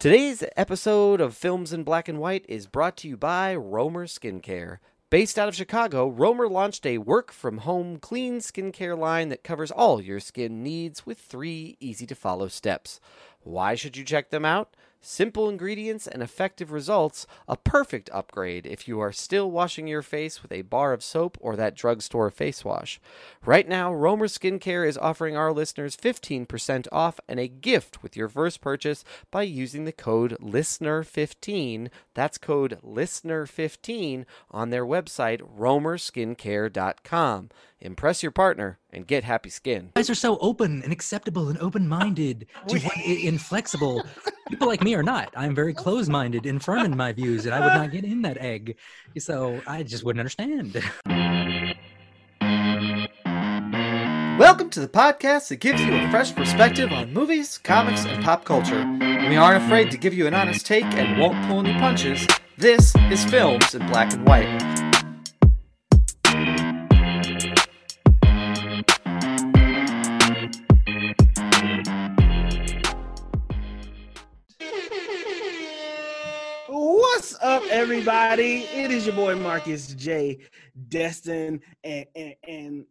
Today's episode of Films in Black and White is brought to you by Romer Skincare. Based out of Chicago, Romer launched a work from home clean skincare line that covers all your skin needs with three easy to follow steps. Why should you check them out? Simple ingredients and effective results, a perfect upgrade if you are still washing your face with a bar of soap or that drugstore face wash. Right now, Romer Skincare is offering our listeners 15% off and a gift with your first purchase by using the code LISTENER15. That's code LISTENER15 on their website, romerskincare.com. Impress your partner and get happy skin. You guys are so open and acceptable and open-minded to what inflexible. People like me are not. I'm very close minded and firm in my views, and I would not get in that egg. So I just wouldn't understand. Welcome to the podcast that gives you a fresh perspective on movies, comics, and pop culture. We aren't afraid to give you an honest take and won't pull any punches. This is Films in Black and White. Everybody? It is your boy Marcus J. Destin, and, and and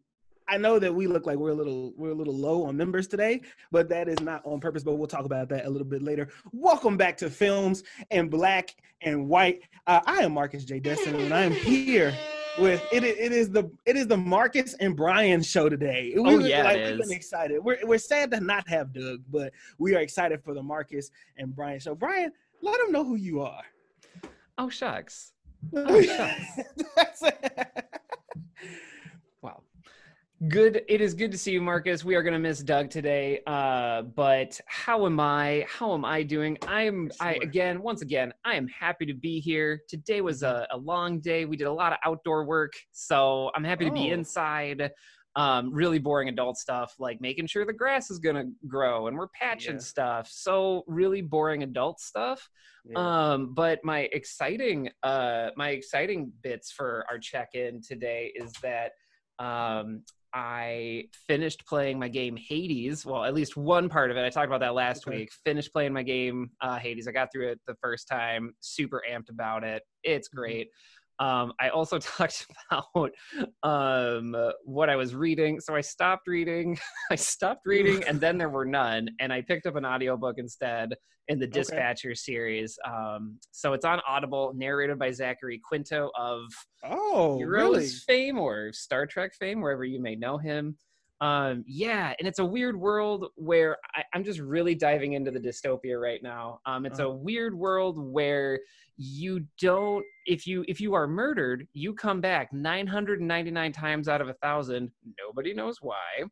I know that we look like we're a little we're a little low on members today, but that is not on purpose. But we'll talk about that a little bit later. Welcome back to Films and Black and White. Uh, I am Marcus J. Destin, and I am here with it. It is the it is the Marcus and Brian show today. We, Oh, yeah, like, it we've been excited. We're we're sad to not have Doug, but we are excited for the Marcus and Brian show. Brian, let them know who you are. Oh shucks. Oh, shucks. That's. Wow. Good. It is good to see you, Marcus. We are going to miss Doug today. Uh, but how am I? How am I doing? I'm. I again, once again, I am happy to be here. Today was a, a long day. We did a lot of outdoor work, so I'm happy to be Oh. inside. Um, really boring adult stuff like making sure the grass is gonna grow and we're patching Yeah. stuff. So really boring adult stuff. Um, but my exciting, uh, my exciting bits for our check-in today is that um, I finished playing my game Hades. Well, at least one part of it. I talked about that last Okay. week. Finished playing my game uh, Hades. I got through it the first time. Super amped about it. It's Mm-hmm. Um, I also talked about um, what I was reading. So I stopped reading. I stopped reading, and then there were none. And I picked up an audiobook instead in the Dispatcher series. Um, so it's on Audible, narrated by Zachary Quinto of oh, Heroes really? fame or Star Trek fame, wherever you may know him. Um, yeah, and it's a weird world where I, I'm just really diving into the dystopia right now. Um, it's Uh-huh. a weird world where you don't if you if you are murdered, you come back 999 times out of a thousand. Nobody knows why.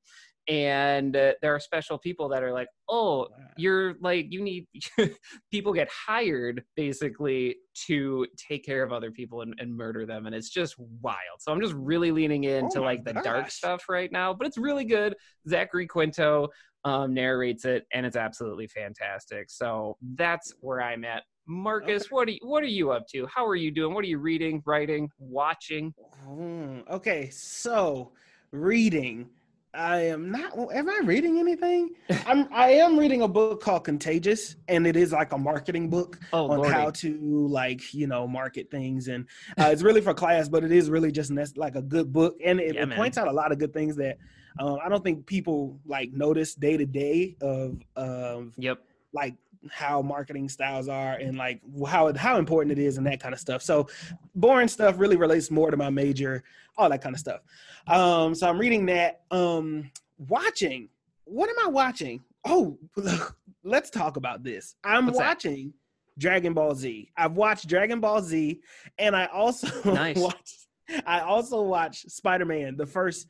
And uh, there are special people that are like, oh, you're like you need people get hired basically to take care of other people and, and murder them and it's just wild. So i'm just really leaning into Oh like the dark stuff right now but it's really good. Zachary quinto um, narrates it and it's absolutely fantastic. So that's where i'm at. Marcus Okay. what are you what are you up to? How are you doing? What are you reading writing watching? Mm, okay, so reading. I am not. Am I reading anything? I'm. I am reading a book called Contagious, and it is like a marketing book oh on lordy. how to like you know market things, and uh, it's really for class, but it is really just like a good book, and it, Yeah, it points out a lot of good things that um, I don't think people like notice day to day of of yep like how marketing styles are and like how how important it is and that kind of stuff. So boring stuff really relates more to my major, all that kind of stuff. Um, so I'm reading that. Um, watching. What am I watching? Oh, let's talk about this. I'm What's that? watching Dragon Ball Z. I've watched Dragon Ball Z, and I also Nice. watched. I also watched Spider Man, the first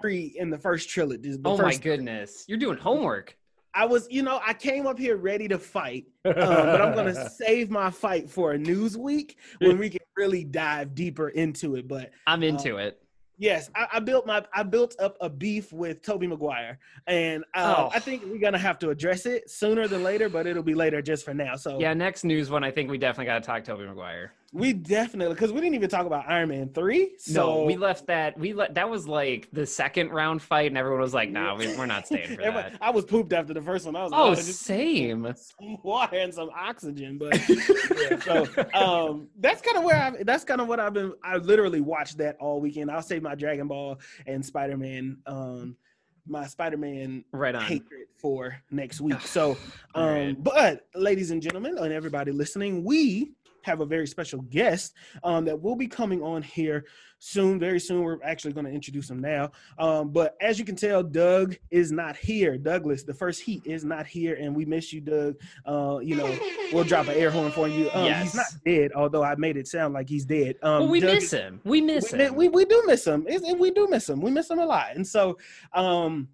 three in the first trilogy. The oh my first goodness you're doing homework I was, you know, I came up here ready to fight, um, but I'm gonna save my fight for a news week when we can really dive deeper into it. But i'm into it yes, I, I built my, I built up a beef with Tobey Maguire, and uh, Oh. I think we're gonna have to address it sooner than later. But it'll be later just for now. So yeah next news one i think we definitely got to talk toby mcguire We definitely because we didn't even talk about Iron Man three. So no, we left that. We let that was like the second round fight, and everyone was like, "Nah, we, we're not staying for that." I was pooped after the first one. I was like, Oh, "Oh, same. some water and some oxygen. But yeah, so um, that's kind of where I. That's kind of what I've been. I literally watched that all weekend. I'll save my Dragon Ball and Spider Man. Um, my Spider Man Right on. hatred for next week. So, um, Alright. but ladies and gentlemen, and everybody listening, we have a very special guest um, that will be coming on here soon, very soon. We're actually going to introduce him now. Um, but as you can tell, Doug is not here. Douglas, the first heat is not here, and we miss you, Doug. Uh, you know, we'll drop an air horn for you. Um, He's not dead, although I made it sound like he's dead. Um, well, we Doug miss him. We miss we, him. we, we do miss him. It's- we do miss him. We miss him a lot. And so, um,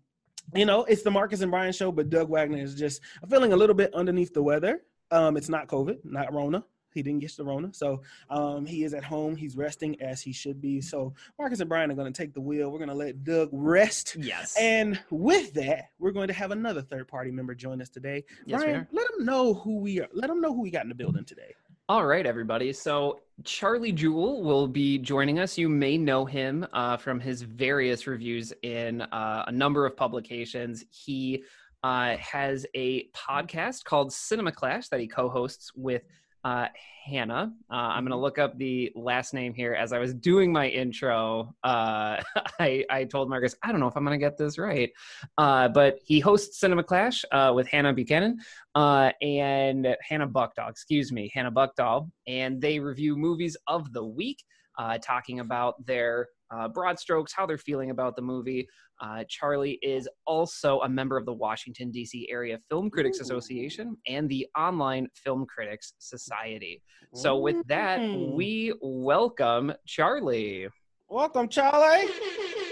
you know, it's the Marcus and Brian show, but Doug Wagner is just feeling a little bit underneath the weather. Um, it's not COVID, not Rona. He didn't get the Rona. So um, he is at home. He's resting as he should be. So Marcus and Brian are going to take the wheel. We're going to let Doug rest. yes. And with that, we're going to have another third party member join us today. Yes, Brian, let them know who we are. Let them know who we got in the building today. All right, everybody. So Charlie Jewell will be joining us. You may know him uh, from his various reviews in uh, a number of publications. He uh, has a podcast called Cinema Clash that he co-hosts with uh, Hannah. Uh, I'm going to look up the last name here. As I was doing my intro, uh, I, I told Marcus, I don't know if I'm going to get this right, uh, but he hosts Cinema Clash uh, with Hannah Buchanan uh, and Hannah Buckdahl, excuse me, Hannah Buckdahl, and they review movies of the week, uh, talking about their uh, broad strokes, how they're feeling about the movie. Uh, Charlie is also a member of the Washington, D.C. Area Film Critics Ooh. Association and the Online Film Critics Society. So, with that, we welcome Charlie. Welcome, Charlie.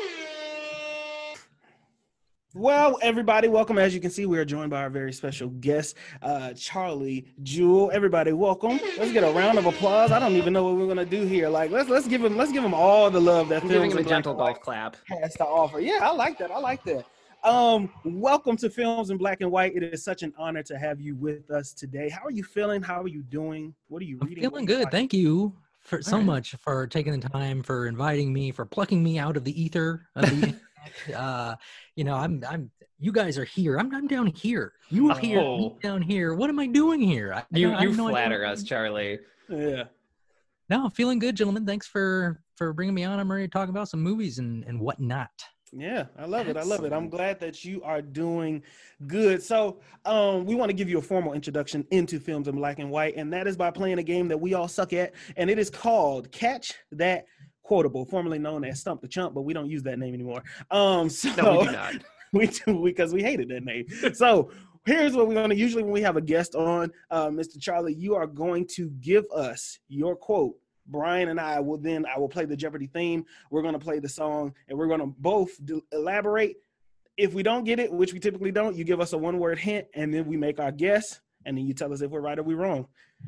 Well, everybody, welcome. As you can see, we are joined by our very special guest, uh, Charlie Jewel. Everybody, welcome. Let's get a round of applause. I don't even know what we're gonna do here. Like, let's let's give him let's give him all the love that I'm giving films him a gentle and white golf clap. has to offer. Yeah, I like that. I like that. Um, welcome to Films in Black and White. It is such an honor to have you with us today. How are you feeling? How are you doing? What are you I'm feeling good. watching? Thank you for so Alright. much for taking the time for inviting me, for plucking me out of the ether. Of the internet. Uh, you know, I'm I'm you guys are here. I'm I'm down here. You up here, me Oh. down here. What am I doing here? I, You, I you have no idea flatter us, Charlie. Yeah. No, feeling good, gentlemen. Thanks for for bringing me on. I'm ready to talk about some movies and and whatnot. Yeah, I love it. I love it. I'm glad that you are doing good. So, um, we want to give you a formal introduction into films in black and white, and that is by playing a game that we all suck at, and it is called Catch That Quotable, formerly known as Stump the Chump, but we don't use that name anymore. Um, so No, we do not. we do because we hated that name. So here's what we're going to usually when we have a guest on, uh, Mr. Charlie, you are going to give us your quote. Brian and I will then I will play the Jeopardy theme. We're going to play the song, and we're going to both do, elaborate. If we don't get it, which we typically don't, you give us a one word hint, and then we make our guess, and then you tell us if we're right or we're wrong.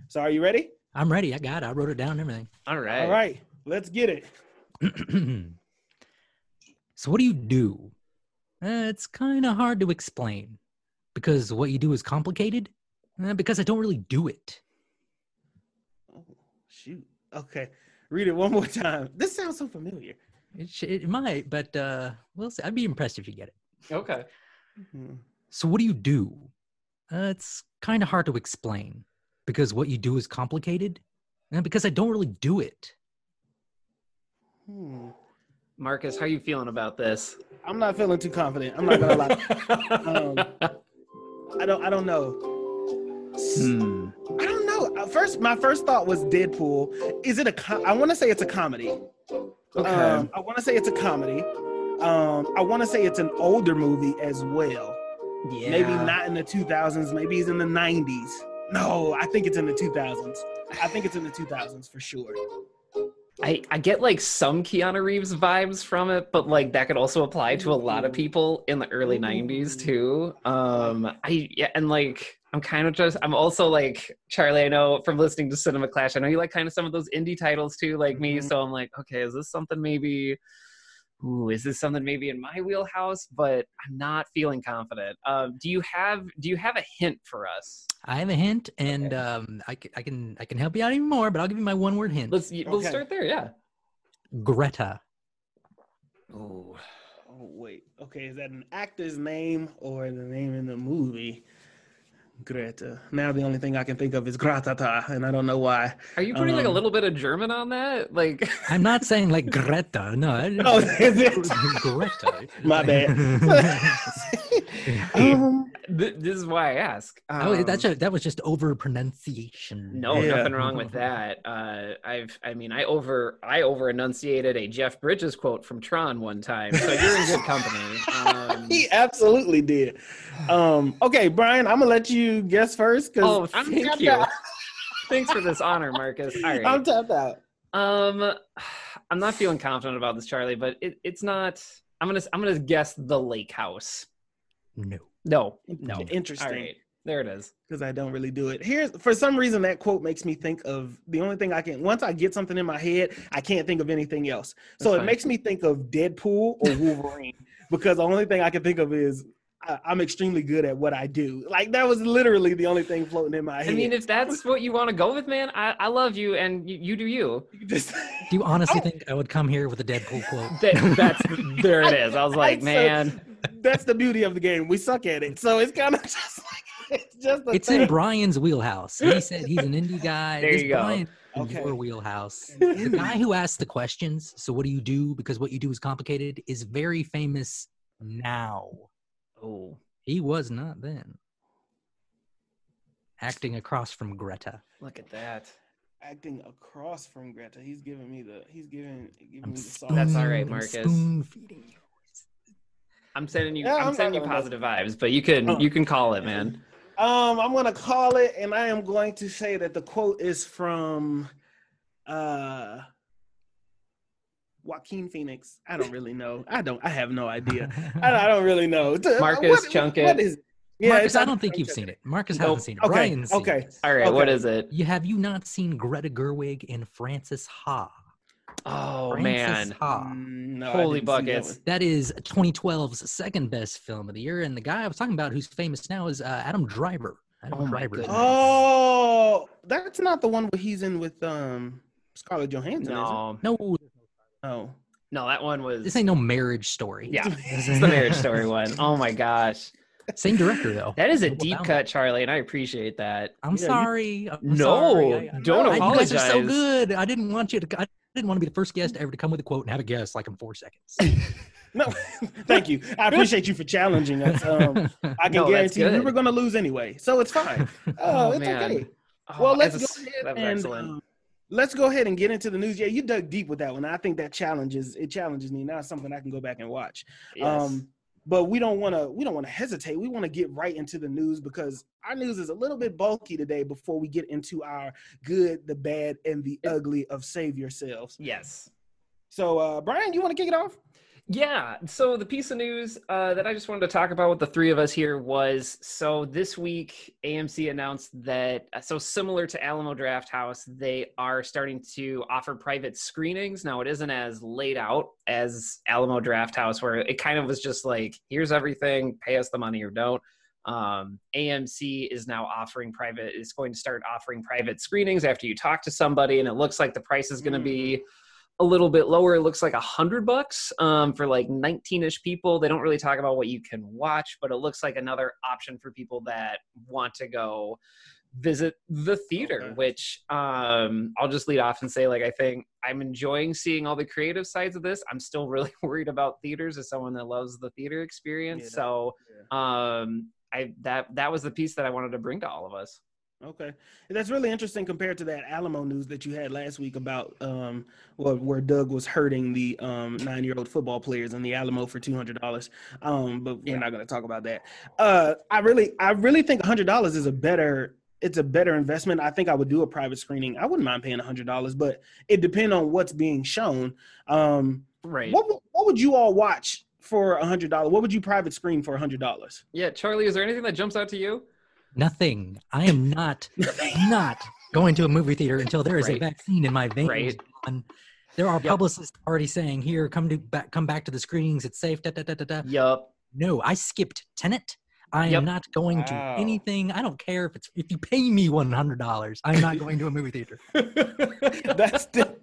So are you ready? I'm ready. I got it. I wrote it down and everything. All right. All right, let's get it. so what do you do? Uh, it's kind of hard to explain because what you do is complicated. Uh, because I don't really do it. Oh, shoot. Okay, read it one more time. This sounds so familiar. It, sh- it might, but uh, we'll see. I'd be impressed if you get it. Okay. Hmm. So what do you do? Uh, it's kind of hard to explain because what you do is complicated. And because I don't really do it. Hmm. Marcus, how are you feeling about this? I'm not feeling too confident. I'm not gonna lie. Um, I don't. I don't know. Hmm. I don't know. First, my first thought was Deadpool. Is it a? Com- I want to say it's a comedy. Okay. Um, I want to say it's a comedy. Um, I want to say it's an older movie as well. yeah. Maybe not in the 2000s. Maybe he's in the 90s. No, I think it's in the 2000s. I think it's in the 2000s for sure. I, I get like some Keanu Reeves vibes from it, but like that could also apply to a lot of people in the early '90s too. Um, I yeah, and like I'm kind of just I'm also like Charlie. I know from listening to Cinema Clash, I know you like kind of some of those indie titles too, like me. Mhm. So I'm like, okay, is this something maybe ooh, is this something maybe in my wheelhouse? But I'm not feeling confident. Um, do you have do you have a hint for us? I have a hint, and Okay. um, I, c- I can I can help you out even more, but I'll give you my one word hint. Let's y- we'll start there. Yeah. Greta. Ooh. Oh wait. Okay, is that an actor's name or the name in the movie? Greta. Now the only thing I can think of is Gratata, and I don't know why. Are you putting like a Um, little bit of German on that? Like I'm not saying like Greta. No. I- Oh, is it? Greta. My bad. um, th- this is why I ask. oh, that's Um, a, that was just over pronunciation. No, Yeah. nothing wrong with that. Uh, I've, I mean, I over, I over enunciated a Jeff Bridges quote from Tron one time, so you're in good company. Um, he absolutely did. Um, okay, Brian, I'm gonna let you guess first because oh, I'm thank you. out. Thanks for this honor, Marcus. All right. I'm tapped out. Um, I'm not feeling confident about this, Charlie, but it, it's not. I'm gonna, I'm gonna guess the Lake House. No. No, no. Interesting. All right, there it is. because I don't really do it. Here's for some reason that quote makes me think of the only thing I can once I get something in my head, I can't think of anything else. so That's it makes me think of Deadpool or Wolverine because the only thing I can think of is I, I'm extremely good at what I do. Like that was literally the only thing floating in my head. I mean, if that's what you want to go with, man, I, I love you, and you, you do you. Just- Do you honestly Oh. think I would come here with a Deadpool quote? That, that's there it is. I was like, I- man. That's the beauty of the game. We suck at it, so it's kind of just like it's just a It's thing. in Brian's wheelhouse. He said he's an indie guy. There This you go. Brian in Okay. your wheelhouse. The guy who asks the questions, so what do you do? Because what you do is complicated, is very famous now. Oh, He was not then. Acting across from Greta. look at that. acting across from Greta. He's giving me the he's giving giving I'm me the sauce. That's all right, spoon- Marcus. Spoon feeding you. I'm sending you. Yeah, I'm, I'm sending you not gonna positive vibes, but you can Oh. you can call it, man. Um, I'm gonna call it, and I am going to say that the quote is from uh Joaquin Phoenix. I don't really know. I don't. I have no idea. I, I don't really know. Marcus what- Chunkett. What is? Yeah, Marcus, I don't think you've seen it. Marcus Nope. hasn't seen it. Okay, Brian's seen okay. it. All right, what Okay. is it? You have you not seen Greta Gerwig and Frances Ha? Oh Frances man, Ha. Mm, no, holy didn't that buckets! That is 2012's second best film of the year, and the guy I was talking about who's famous now is uh, Adam Driver. Adam Oh Driver. goodness. Oh, that's not the one where he's in with um Scarlett Johansson. No, No, Is it? Oh, no, that one was. this ain't no marriage story. Yeah, it's the marriage story one. Oh my gosh, Same director though. that is a deep Baumbach. cut, Charlie, and I appreciate that. I'm Yeah, you- sorry. I'm No, sorry. I- I- don't I- You guys are so good. I didn't want you to. I didn't want to be the first guest ever to come with a quote and have a guess like in four seconds. no, thank you. I appreciate you for challenging us. Um, I can No, guarantee you we were going to lose anyway, so it's fine. Oh, Oh, it's man. okay. Oh, Well, let's as a go ahead and um, let's go ahead and get into the news. Yeah, you dug deep with that one. I think that challenges it challenges me. Now it's something I can go back and watch. Yes. Um, but we don't want to we don't want to hesitate. We want to get right into the news because our news is a little bit bulky today. Before we get into our good, the bad, and the ugly of save yourselves. yes. So, uh, Brian, you want to kick it off? Yeah. So the piece of news uh, that I just wanted to talk about with the three of us here was so this week AMC announced that uh, so similar to Alamo Drafthouse, they are starting to offer private screenings. Now it isn't as laid out as Alamo Drafthouse, where it kind of was just like, here's everything, pay us the money or don't. Um, AMC is now offering private is going to start offering private screenings after you talk to somebody, and it looks like the price is going to be a little bit lower. It looks like a hundred bucks um, for like 19ish people. They don't really talk about what you can watch, but it looks like another option for people that want to go visit the theater. Okay. Which um, I'll just lead off and say, like, I think I'm enjoying seeing all the creative sides of this. I'm still really worried about theaters as someone that loves the theater experience. Yeah, so um, I that that was the piece that I wanted to bring to all of us. Okay, and that's really interesting compared to that Alamo news that you had last week about um, well, where Doug was hurting the um, nine-year-old football players in the Alamo for two hundred dollars. Um, but we're Yeah. not going to talk about that. Uh, I really, I really think hundred dollars is a better. It's a better investment. I think I would do a private screening. I wouldn't mind paying hundred dollars, but it depends on what's being shown. Um, Right. what would- what would you all watch for a hundred dollars? What would you private screen for a hundred dollars? Yeah, Charlie, is there anything that jumps out to you? Nothing. I am not not going to a movie theater until there is Right. a vaccine in my veins. Right. John. There are Yep. publicists already saying, "Here, come to back, come back to the screenings. It's safe." Da, da, da, da, da. Yup. No, I skipped Tenet. I am not going Wow. to anything. I don't care if it's if you pay me one hundred dollars. I'm not going to a movie theater. That's the,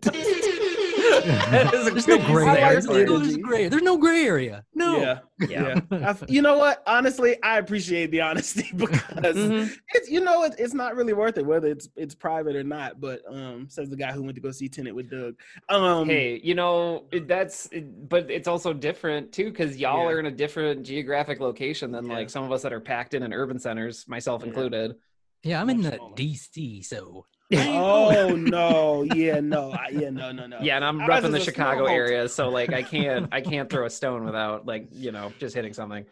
That is a There's no gray area. There's, energy. gray. There's no gray area. No. yeah. Yeah. Yeah. I- you know what? Honestly, I appreciate the honesty because Mhm. it's you know it, it's not really worth it whether it's it's private or not. But um, says the guy who went to go see Tenet with Doug. Um, hey, you know that's, it, but it's also different too because y'all Yeah. are in a different geographic location than Yeah. like some of us that are packed in in urban centers, myself Yeah. included. Yeah, I'm in the smaller. DC, so Oh no! Yeah, no, I, yeah, no, no, no. Yeah, and I'm Ours in the Chicago area, so like I can't, I can't throw a stone without like you know just hitting something.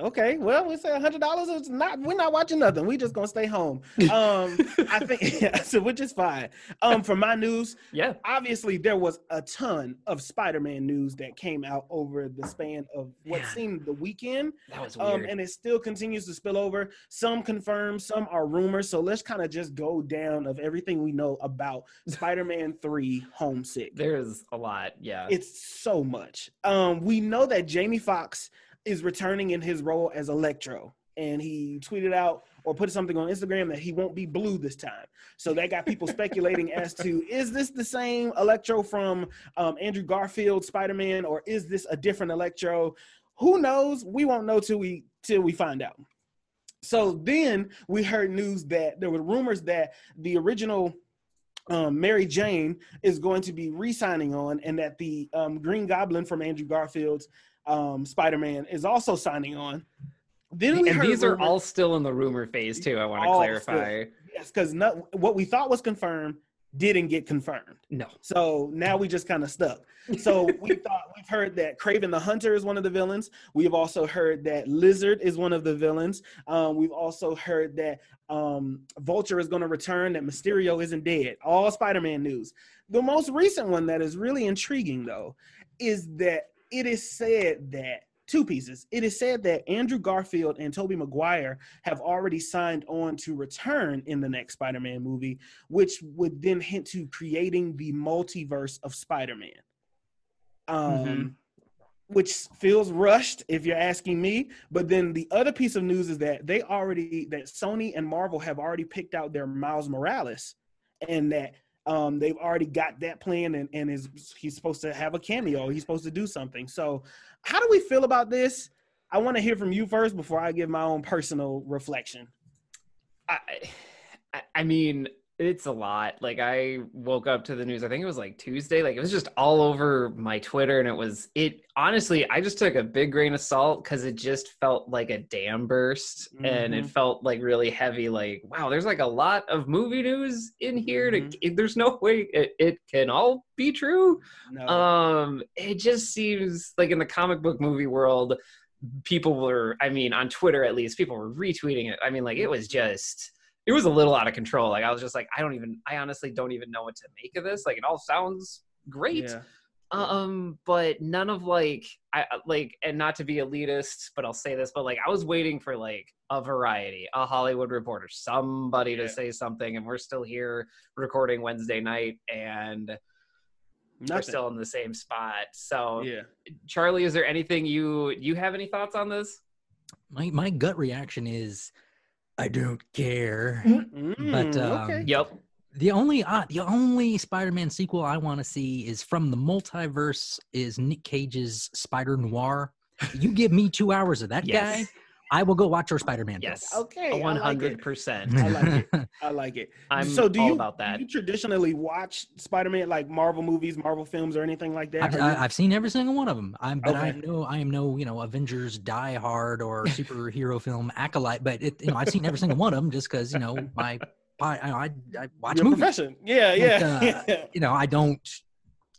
Okay, well, we say a hundred dollars. It's not. We're not watching nothing. We just gonna stay home. Um, I think yeah, so, which is fine. Um, for my news, Yeah. obviously there was a ton of Spider-Man news that came out over the span of what Man. seemed the weekend. That was Um, weird. and it still continues to spill over. Some confirmed, some are rumors. So let's kind of just go down of everything we know about Spider-Man 3 Homesick. There's a lot. Yeah. It's so much. Um, we know that Jamie Foxx is returning in his role as Electro, and he tweeted out or put something on Instagram that he won't be blue this time. So that got people speculating as to is this the same Electro from um, Andrew Garfield Spider Man, or is this a different Electro? Who knows? We won't know till we till we find out. So then we heard news that there were rumors that the original um, Mary Jane is going to be re-signing on, and that the um, Green Goblin from Andrew Garfield's um, Spider-Man is also signing on. Then we and these are all still in the rumor phase too. I want to clarify. yes, because what we thought was confirmed didn't get confirmed. No. So now we just kind of stuck. So we thought we've heard that Kraven the Hunter is one of the villains. We've also heard that Lizard is one of the villains. Um, we've also heard that um, Vulture is going to return. That Mysterio isn't dead. All Spider-Man news. The most recent one that is really intriguing though is that it is said that two pieces. It is said that Andrew Garfield and Tobey Maguire have already signed on to return in the next Spider-Man movie, which would then hint to creating the multiverse of Spider-Man. Um, Mhm. which feels rushed if you're asking me. But then the other piece of news is that they already that Sony and Marvel have already picked out their Miles Morales, and that um, they've already got that plan, and, and is he's supposed to have a cameo. He's supposed to do something. So, how do we feel about this? I want to hear from you first before I give my own personal reflection. I, I- I mean, it's a lot. Like I woke up to the news. I think it was like Tuesday. Like it was just all over my Twitter, and it was it. Honestly, I just took a big grain of salt because it just felt like a dam burst, and it felt like really heavy. Like wow, there's like a lot of movie news in here. To there's no way it, it can all be true. No, Um, it just seems like in the comic book movie world, people were, I mean, on Twitter at least, people were retweeting it. I mean, like it was just, it was a little out of control. Like I was just like, I don't even, I honestly don't even know what to make of this. Like it all sounds great. yeah. Um, but none of like, I like, and not to be elitist, but I'll say this, but like I was waiting for like a variety, a Hollywood reporter, somebody to say something, and we're still here recording Wednesday night, and we're still in the same spot. So, yeah. Charlie, is there anything you you have any thoughts on this? my my gut reaction is, I don't care. Mm, But, um, okay. Yep. The only uh, the only Spider-Man sequel I want to see is from the multiverse is Nick Cage's Spider Noir. You give me two hours of that Yes. guy, I will go watch your Spider-Man. film. Yes. Okay. I One like hundred it. percent. I like it. I like it. I'm so do all you, about that. Do you traditionally watch Spider-Man like Marvel movies, Marvel films, or anything like that? I've, you- I- I've seen every single one of them. I'm, but I Okay. am no, I am no, you know, Avengers Die Hard or superhero film acolyte. But it, you know, I've seen every single one of them just because you know my, I, I, I watch your movies. profession. Yeah, yeah. uh, yeah. You know, I don't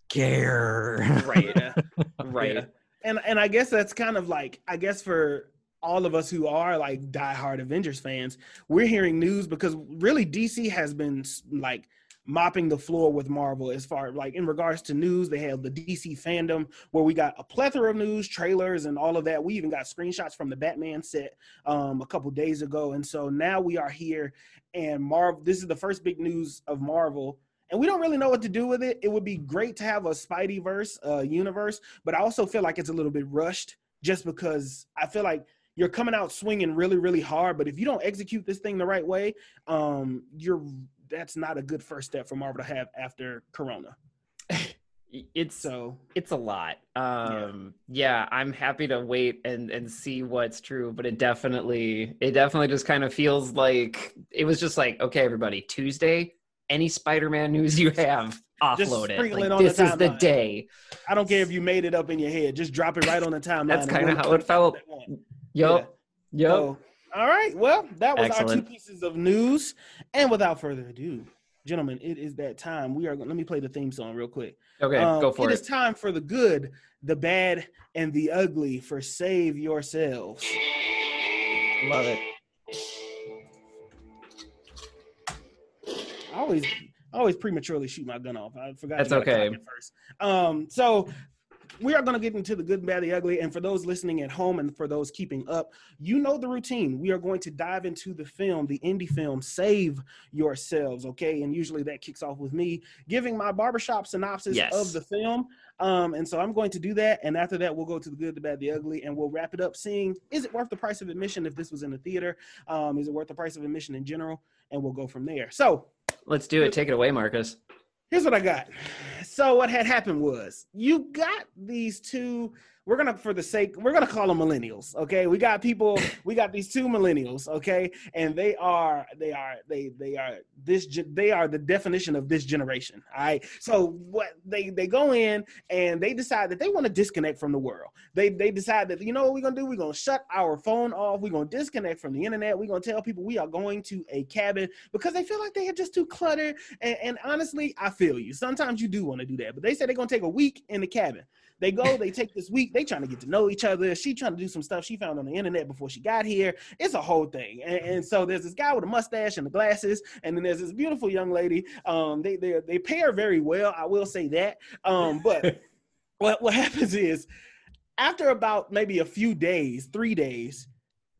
care. right. Yeah. Right. Yeah. And and I guess that's kind of like I guess for all of us who are like diehard Avengers fans, we're hearing news because really DC has been like mopping the floor with Marvel as far like in regards to news. They have the DC fandom where we got a plethora of news, trailers, and all of that. We even got screenshots from the Batman set um, a couple days ago, and so now we are here, and Marvel. This is the first big news of Marvel and we don't really know what to do with it. It would be great to have a Spideyverse uh, universe, but I also feel like it's a little bit rushed just because I feel like you're coming out swinging really, really hard. But if you don't execute this thing the right way, um, you're that's not a good first step for Marvel to have after Corona. it's So it's a lot um yeah. i'm happy to wait and and see what's true but it definitely it definitely just kind of feels like it was just like okay everybody tuesday any spider-man news you have offload it sprinkle it like, on the this is the day I don't care if you made it up in your head, just drop it right on the timeline. That's kinda how it felt. Yup yup So, all right. Well, that was our two pieces of news. And without further ado, gentlemen, it is that time. We are. Let me play the theme song real quick. okay Um, go for It it, is time for the good, the bad, and the ugly for Save Yourselves. love it I always, I always prematurely shoot my gun off. I forgot. That's to okay. First. Um, so we are going to get into the good, and bad, the ugly. And for those listening at home and for those keeping up, you know the routine. We are going to dive into the film, the indie film, Save Yourselves. Okay. And usually that kicks off with me giving my barbershop synopsis Yes. of the film. Um, and so I'm going to do that. And after that, we'll go to the good, the bad, the ugly, and we'll wrap it up seeing is it worth the price of admission if this was in the theater? Um, is it worth the price of admission in general? And we'll go from there. So, let's do it take it away marcus here's what I got. So what had happened was you got these two. We're gonna, for the sake, we're gonna call them millennials. Okay, we got people. We got these two millennials. Okay, and they are, they are, they, they are this. They are the definition of this generation. All right. So what they they go in and they decide that they want to disconnect from the world. They they decide that you know what we're gonna do. We're gonna shut our phone off. We're gonna disconnect from the internet. We're gonna tell people we are going to a cabin because they feel like they are just too cluttered and, and honestly, I feel you. Sometimes you do want to do that, but they said they're gonna take a week in the cabin. They go, they take this week, they trying to get to know each other. She trying to do some stuff she found on the internet before she got here. It's a whole thing. And, and so there's this guy with a mustache and the glasses, and then there's this beautiful young lady. Um, they they they pair very well, I will say that. Um, but what what happens is after about maybe a few days, three days,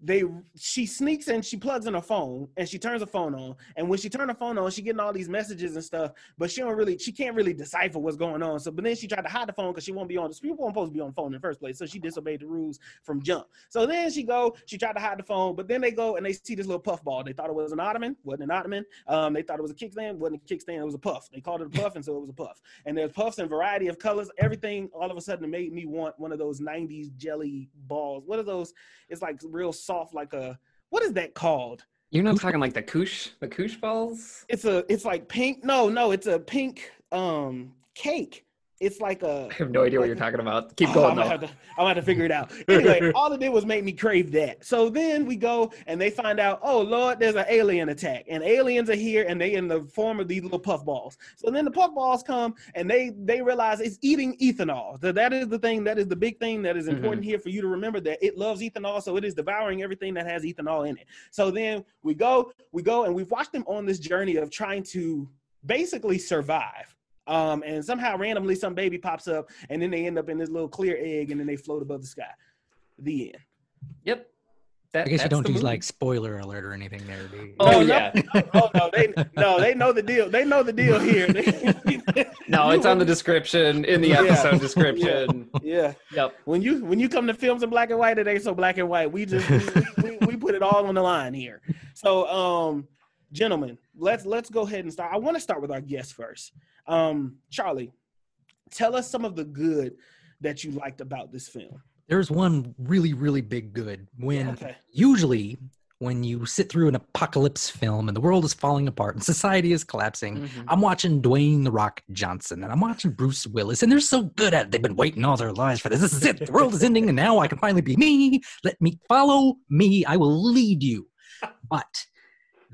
they she sneaks in, she plugs in her phone and she turns her phone on. And when she turned her phone on, she getting all these messages and stuff, but she don't really, she can't really decipher what's going on. So, but then she tried to hide the phone because she won't be on the people weren't supposed to be on the phone in the first place. So she disobeyed the rules from jump. So then she go, she tried to hide the phone, but then they go and they see this little puff ball. They thought it was an ottoman, wasn't an ottoman. Um, they thought it was a kickstand, wasn't a kickstand, it was a puff. They called it a puff, and so it was a puff. And there's puffs in variety of colors. Everything all of a sudden made me want one of those 90s jelly balls. What are those? It's like real soft, like a what is that called? you're not talking like the koosh the koosh balls It's a it's like pink. No, no, it's a pink um cake. It's like a i have no idea what you're talking about keep Oh, going I'm gonna, to, I'm gonna have to figure it out. Anyway, all it did was make me crave that. So then we go and they find out, oh Lord, there's an alien attack, and aliens are here, and they in the form of these little puff balls. So then the puff balls come, and they they realize it's eating ethanol. So that is the thing. That is the big thing that is mm-hmm. important here for you to remember that it loves ethanol, so it is devouring everything that has ethanol in it. So then we go, we go, and we've watched them on this journey of trying to basically survive. Um, and somehow randomly some baby pops up, and then they end up in this little clear egg, and then they float above the sky. The end. yep that, I guess you don't the use movie. like spoiler alert or anything there. Do you? oh No, no. yeah Oh no, they no, they know the deal. They know the deal here. no it's on the description in the Yeah. episode description yeah. yep When you when you come to films in black and white, it ain't so black and white. We just we, we, we put it all on the line here. So, um, gentlemen, let's let's go ahead and start. I want to start with our guest first. Um, Charlie, tell us some of the good that you liked about this film. There's one really, really big good when Okay. usually when you sit through an apocalypse film and the world is falling apart and society is collapsing. Mhm. I'm watching Dwayne the Rock Johnson and I'm watching Bruce Willis, and they're so good at it. They've been waiting all their lives for this. This is it. The world is ending, and now I can finally be me. Let me follow me. I will lead you. But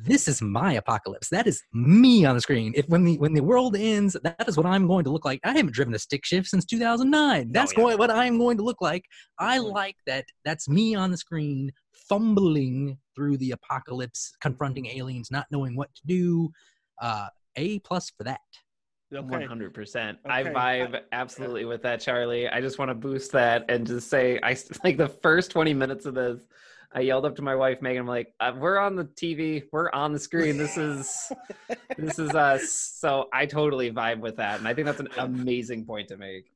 this is my apocalypse. That is me on the screen. If when the when the world ends, that is what I'm going to look like. I haven't driven a stick shift since 2009. That's yeah. going what I'm going to look like. I Mhm. like that. That's me on the screen, fumbling through the apocalypse, confronting aliens, not knowing what to do. Uh, a plus for that. 100%. I Okay. vibe absolutely with that, Charlie. I just want to boost that and just say, I like the first 20 minutes of this, I yelled up to my wife, Megan, I'm like, uh, we're on the TV, we're on the screen. This is, this is us." so I totally vibe with that, and I think that's an amazing point to make.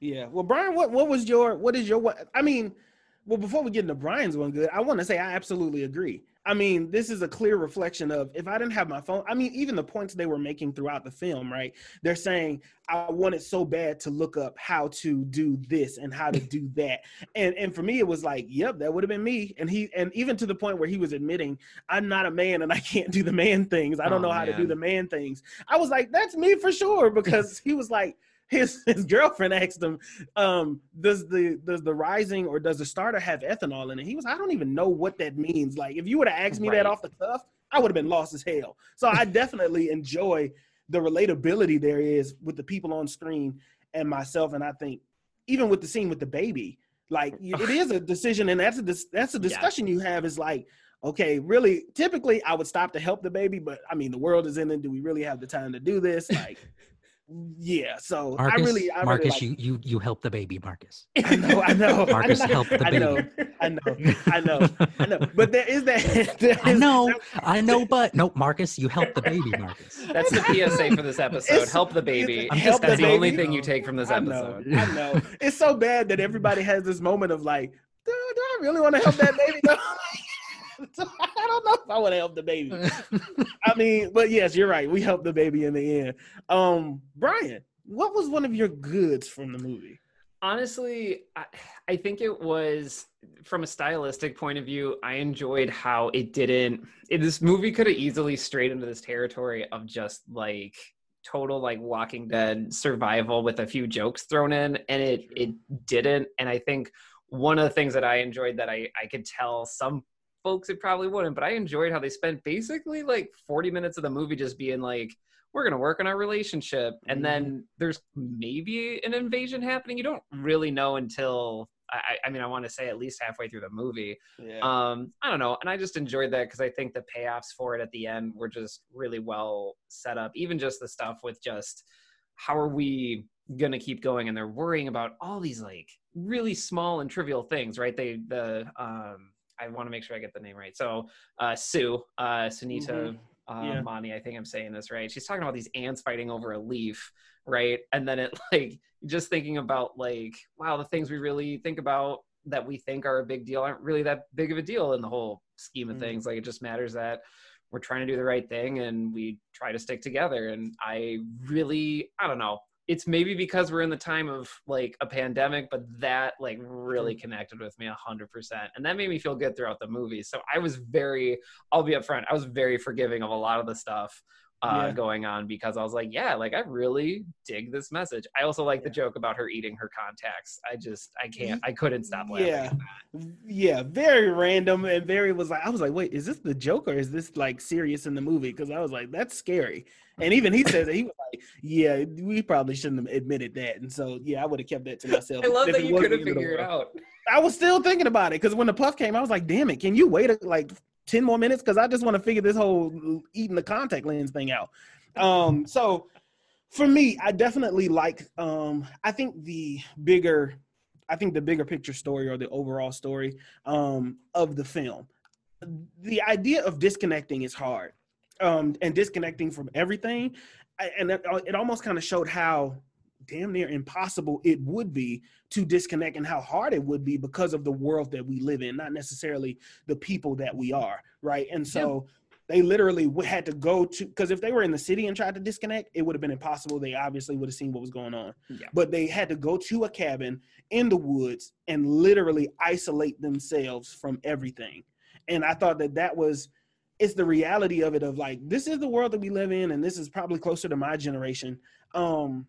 Yeah. Well, Brian, what what was your what is your what? I mean, well, before we get into Brian's one, good. I want to say I absolutely agree. I mean, this is a clear reflection of if I didn't have my phone. I mean, even the points they were making throughout the film, right? They're saying I wanted so bad to look up how to do this and how to do that, and and for me, it was like, yep, that would have been me. And he and even to the point where he was admitting, I'm not a man and I can't do the man things. I don't Oh, know how to do the man things. I was like, that's me for sure because he was like. His, his girlfriend asked him, um, does the does the rising or does the starter have ethanol in it? He was, I don't even know what that means. Like, if you would have asked me Right. that off the cuff, I would have been lost as hell. So I definitely enjoy the relatability there is with the people on screen and myself. And I think even with the scene with the baby, like it is a decision, and that's a dis- that's a Yeah. discussion you have. Is like, okay, really, typically I would stop to help the baby, but I mean, the world is in it. Do we really have the time to do this? Like, yeah. So Marcus, I really, I Marcus, really like, you you you help the baby, Marcus. I know, I know. Marcus, I help the I know, baby. I know, I know, I know. But there is that. there I know, I know, but nope, Marcus, you help the baby, Marcus. That's the PSA for this episode. It's- Help the baby. I'm just That's the the only thing you take from this I know, episode. I know. It's so bad that everybody has this moment of like, do, do I really want to help that baby? I don't know if I want to help the baby. I mean, but yes, you're right. We helped the baby in the end. Um, Brian, what was one of your goods from the movie? Honestly, I, I think it was from a stylistic point of view. I enjoyed how it didn't. It, this movie could have easily strayed into this territory of just like total like Walking Dead survival with a few jokes thrown in, and it it didn't. And I think one of the things that I enjoyed that I I could tell some folks it probably wouldn't, but I enjoyed how they spent basically like 40 minutes of the movie just being like, we're going to work on our relationship. And then there's maybe an invasion happening. You don't really know until, I, I mean, I want to say at least halfway through the movie. Yeah. Um, I don't know. And I just enjoyed that because I think the payoffs for it at the end were just really well set up. Even just the stuff with just how are we going to keep going? And they're worrying about all these like really small and trivial things, right? They, the, um, I want to make sure I get the name right. So, uh, Sue, uh, Sunita, Mhm. uh, Yeah. Mani, I think I'm saying this right. She's talking about these ants fighting over a leaf, right? And then it like just thinking about like, wow, the things we really think about that we think are a big deal aren't really that big of a deal in the whole scheme of Mhm. things. Like it just matters that we're trying to do the right thing and we try to stick together. And I really, I don't know. It's maybe because we're in the time of like a pandemic, but that like really connected with me a hundred percent. And that made me feel good throughout the movie. So I was very, I'll be upfront, I was very forgiving of a lot of the stuff uh, Yeah. going on because I was like, yeah, like I really dig this message. I also like the joke about her eating her contacts. I just, I can't, I couldn't stop laughing. Yeah. at that. yeah, very random and very was like I was like, wait, is this the joke or is this like serious in the movie? Because I was like, that's scary. And even he says that he was like, yeah, we probably shouldn't have admitted that. And so yeah, I would have kept that to myself. I love that you wasn't couldn't the end of the figure it out. I was still thinking about it because when the puff came, I was like, damn it, can you wait a, like 10 more minutes? Because I just want to figure this whole eating the contact lens thing out. Um, so for me, I definitely like um I think the bigger I think the bigger picture story or the overall story um of the film. The idea of disconnecting is hard. Um and disconnecting from everything. I- And it, it almost kind of showed how damn near impossible it would be to disconnect and how hard it would be because of the world that we live in, not necessarily the people that we are, right? And so they literally had to go to because if they were in the city and tried to disconnect, it would have been impossible. They obviously would have seen what was going on. Yeah. But they had to go to a cabin in the woods and literally isolate themselves from everything. And I thought that that was it's the reality of it of like this is the world that we live in and this is probably closer to my generation. Um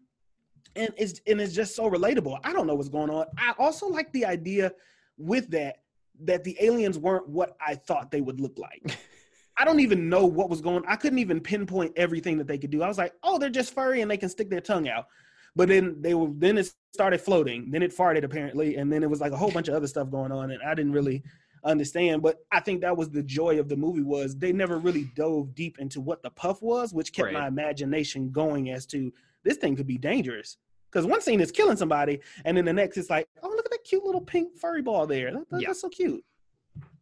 and it's and it's just so relatable. I don't know what's going on. I also like the idea with that that the aliens weren't what I thought they would look like. I don't even know what was going. I couldn't even pinpoint everything that they could do. I was like, oh, they're just furry and they can stick their tongue out. But then they were then it started floating. Then it farted apparently, and then it was like a whole bunch of other stuff going on, and I didn't really understand. But I think that was the joy of the movie was they never really dove deep into what the puff was, which kept my imagination going as to this thing could be dangerous. Because one scene is killing somebody, and then the next it's like, oh look at that cute little pink furry ball there. That- that- Yeah. That's so cute.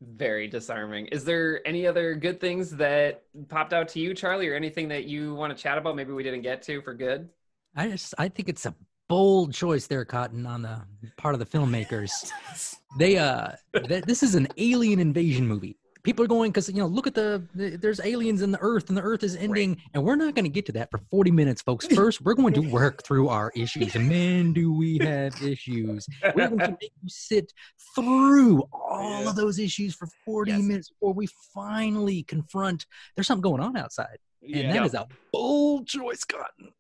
Very disarming. Is there any other good things that popped out to you, Charlie, or anything that you want to chat about? Maybe we didn't get to for good. I just I think it's a bold choice there, Cotton, on the part of the filmmakers. They uh, th- this is an alien invasion movie. People are going because you know, look at the, the there's aliens in the Earth, and the Earth is ending, and we're not going to get to that for 40 minutes, folks. First, we're going to work through our issues, and man, do we have issues! We're going to make you sit through all Yeah. of those issues for 40 Yes. minutes before we finally confront. There's something going on outside, and Yeah, that is a bold choice, Cotton.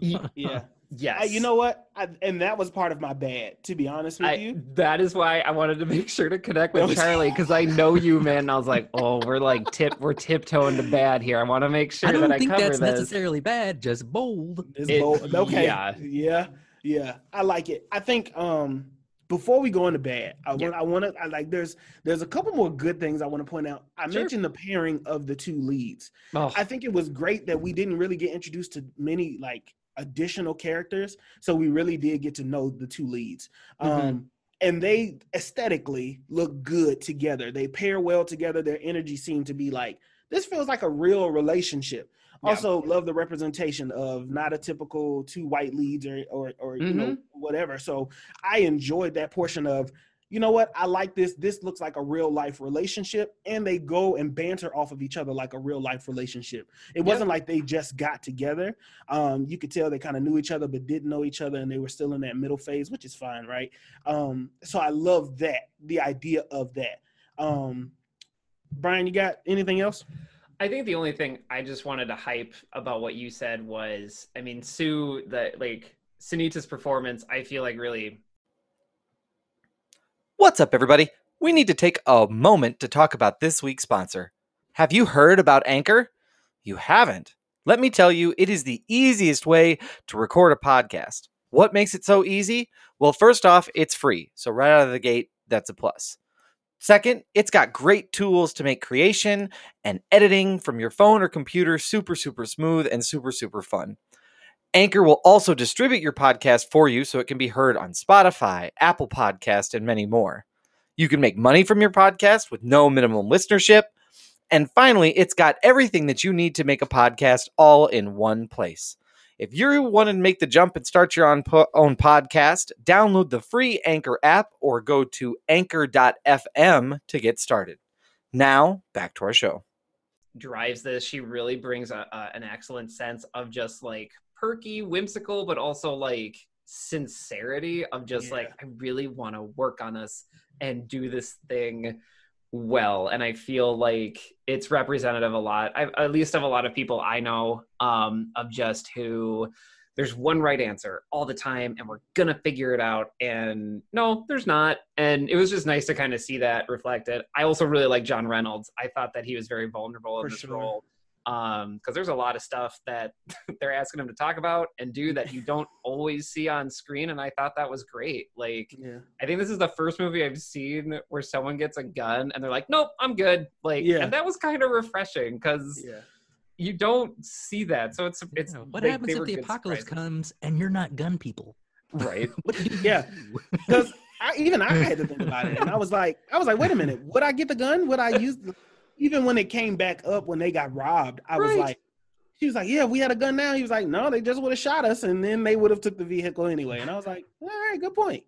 yeah, yeah. Yes. I, you know what? I, and that was part of my bad, to be honest with I, you. that is why I wanted to make sure to connect with Charlie because I know you, man. And I was like, oh, we're like tip, we're tiptoeing to bad here. I want to make sure I don't that I think cover that's this. necessarily bad, just bold. It's It- bold. Okay. yeah. Yeah. Yeah. I like it. I think um before we go into bad, I Yeah. want I want to I like there's there's a couple more good things I want to point out. I Sure. mentioned the pairing of the two leads. Oh, I think it was great that we didn't really get introduced to many like additional characters, so we really did get to know the two leads. Mhm. Um and they aesthetically look good together. They pair well together. Their energy seemed to be like this feels like a real relationship. Yeah. Also, love the representation of not a typical two white leads or or, or you know Mm-hmm. whatever. So I enjoyed that portion of you know what I like this. This looks like a real life relationship, and they go and banter off of each other like a real life relationship. It wasn't like they just got together. Um, you could tell they kind of knew each other but didn't know each other, and they were still in that middle phase, which is fine, right? Um, so I love that the idea of that. Um, Brian, you got anything else? I think the only thing I just wanted to hype about what you said was, I mean, Sue, the like Sunita's performance, I feel like really What's up, everybody? We need to take a moment to talk about this week's sponsor. Have you heard about Anchor? You haven't. Let me tell you, it is the easiest way to record a podcast. What makes it so easy? Well, first off, it's free. So, right out of the gate, that's a plus. Second, it's got great tools to make creation and editing from your phone or computer super, super smooth and super, super fun. Anchor will also distribute your podcast for you so it can be heard on Spotify, Apple Podcast, and many more. You can make money from your podcast with no minimum listenership. And finally, it's got everything that you need to make a podcast all in one place. If you want to make the jump and start your own, po- own podcast, download the free Anchor app or go to anchor.fm to get started. Now, back to our show. drives this. She really brings a, a, an excellent sense of just like perky, whimsical, but also like sincerity of just Yeah. like, I really want to work on this and do this thing well. And I feel like it's representative a lot, I, at least of a lot of people I know, um, of just who there's one right answer all the time and we're gonna figure it out and no there's not and it was just nice to kind of see that reflected i also really like john reynolds i thought that he was very vulnerable in For this sure. role um because there's a lot of stuff that they're asking him to talk about and do that you don't always see on screen and i thought that was great like Yeah. i think this is the first movie i've seen where someone gets a gun and they're like nope i'm good like Yeah. and that was kind of refreshing because Yeah. you don't see that so it's it's Yeah, what they- happens they if the apocalypse surprises. comes and you're not gun people? right What do you Yeah. Because I, even I had to think about it, and I was like, I was like, wait a minute, would I get the gun? Would I use? The, even when it came back up when they got robbed, I was like, she was like, yeah, we had a gun now. He was like, no, they just would have shot us, and then they would have took the vehicle anyway. And I was like, all right, good point.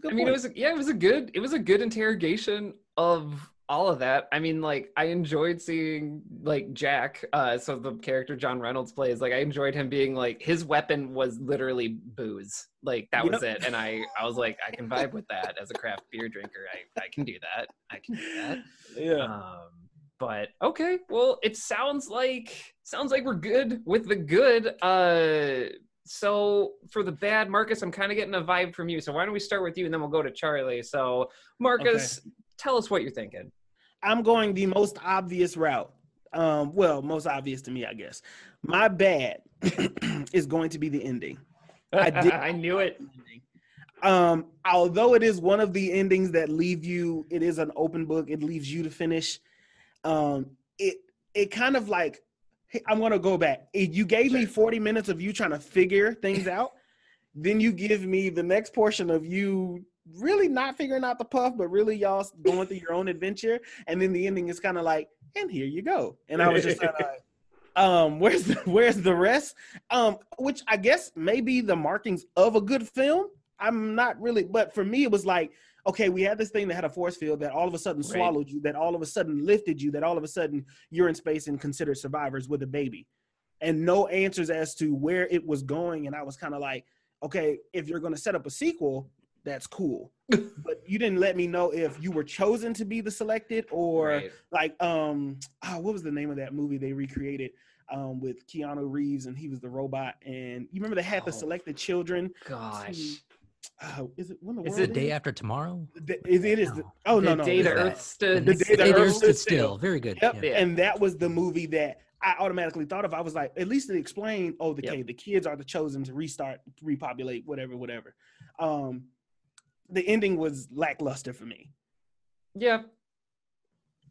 Good I mean, point. it was yeah, it was a good it was a good interrogation of all of that. I mean, like I enjoyed seeing like Jack, uh, so the character John Reynolds plays. Like I enjoyed him being like his weapon was literally booze. Like that was it, and I I was like I can vibe with that as a craft beer drinker. I I can do that. I can do that. yeah. Um, but okay, well, it sounds like sounds like we're good with the good. Uh, so for the bad, Marcus, I'm kind of getting a vibe from you. So why don't we start with you, and then we'll go to Charlie. So Marcus, tell us what you're thinking. I'm going the most obvious route. Um, well, most obvious to me, I guess. My bad is going to be the ending. I did- I knew it. Um, although it is one of the endings that leave you, it is an open book. It leaves you to finish. Um, it it kind of like I'm gonna go back. You gave me 40 minutes of you trying to figure things out. Then you give me the next portion of you really not figuring out the puff, but really y'all going through your own adventure. And then the ending is kind of like, and here you go. And I was just like, um, where's the where's the rest? Um, which I guess may be the markings of a good film. I'm not really, but for me, it was like, okay, we had this thing that had a force field that all of a sudden Right. swallowed you, that all of a sudden lifted you, that all of a sudden you're in space and considered survivors with a baby, and no answers as to where it was going. And I was kind of like, okay, if you're going to set up a sequel, that's cool, but you didn't let me know if you were chosen to be the selected or Right. like um ah, what was the name of that movie they recreated um with Keanu Reeves and he was the robot and you remember they had the Oh. selected children Gosh. Uh, is it when the Is world it The day after tomorrow. The- is it is the, No. oh no the no day the it's Earth stood. The day the Day the Earth Earth stood stood still. still. Very good. Yep. Yeah. Yeah. And that was the movie that I automatically thought of. I was like, at least it explained, oh, the Yep. okay, the kids are the chosen to restart, repopulate, whatever, whatever. Um, the ending was lackluster for me. Yeah,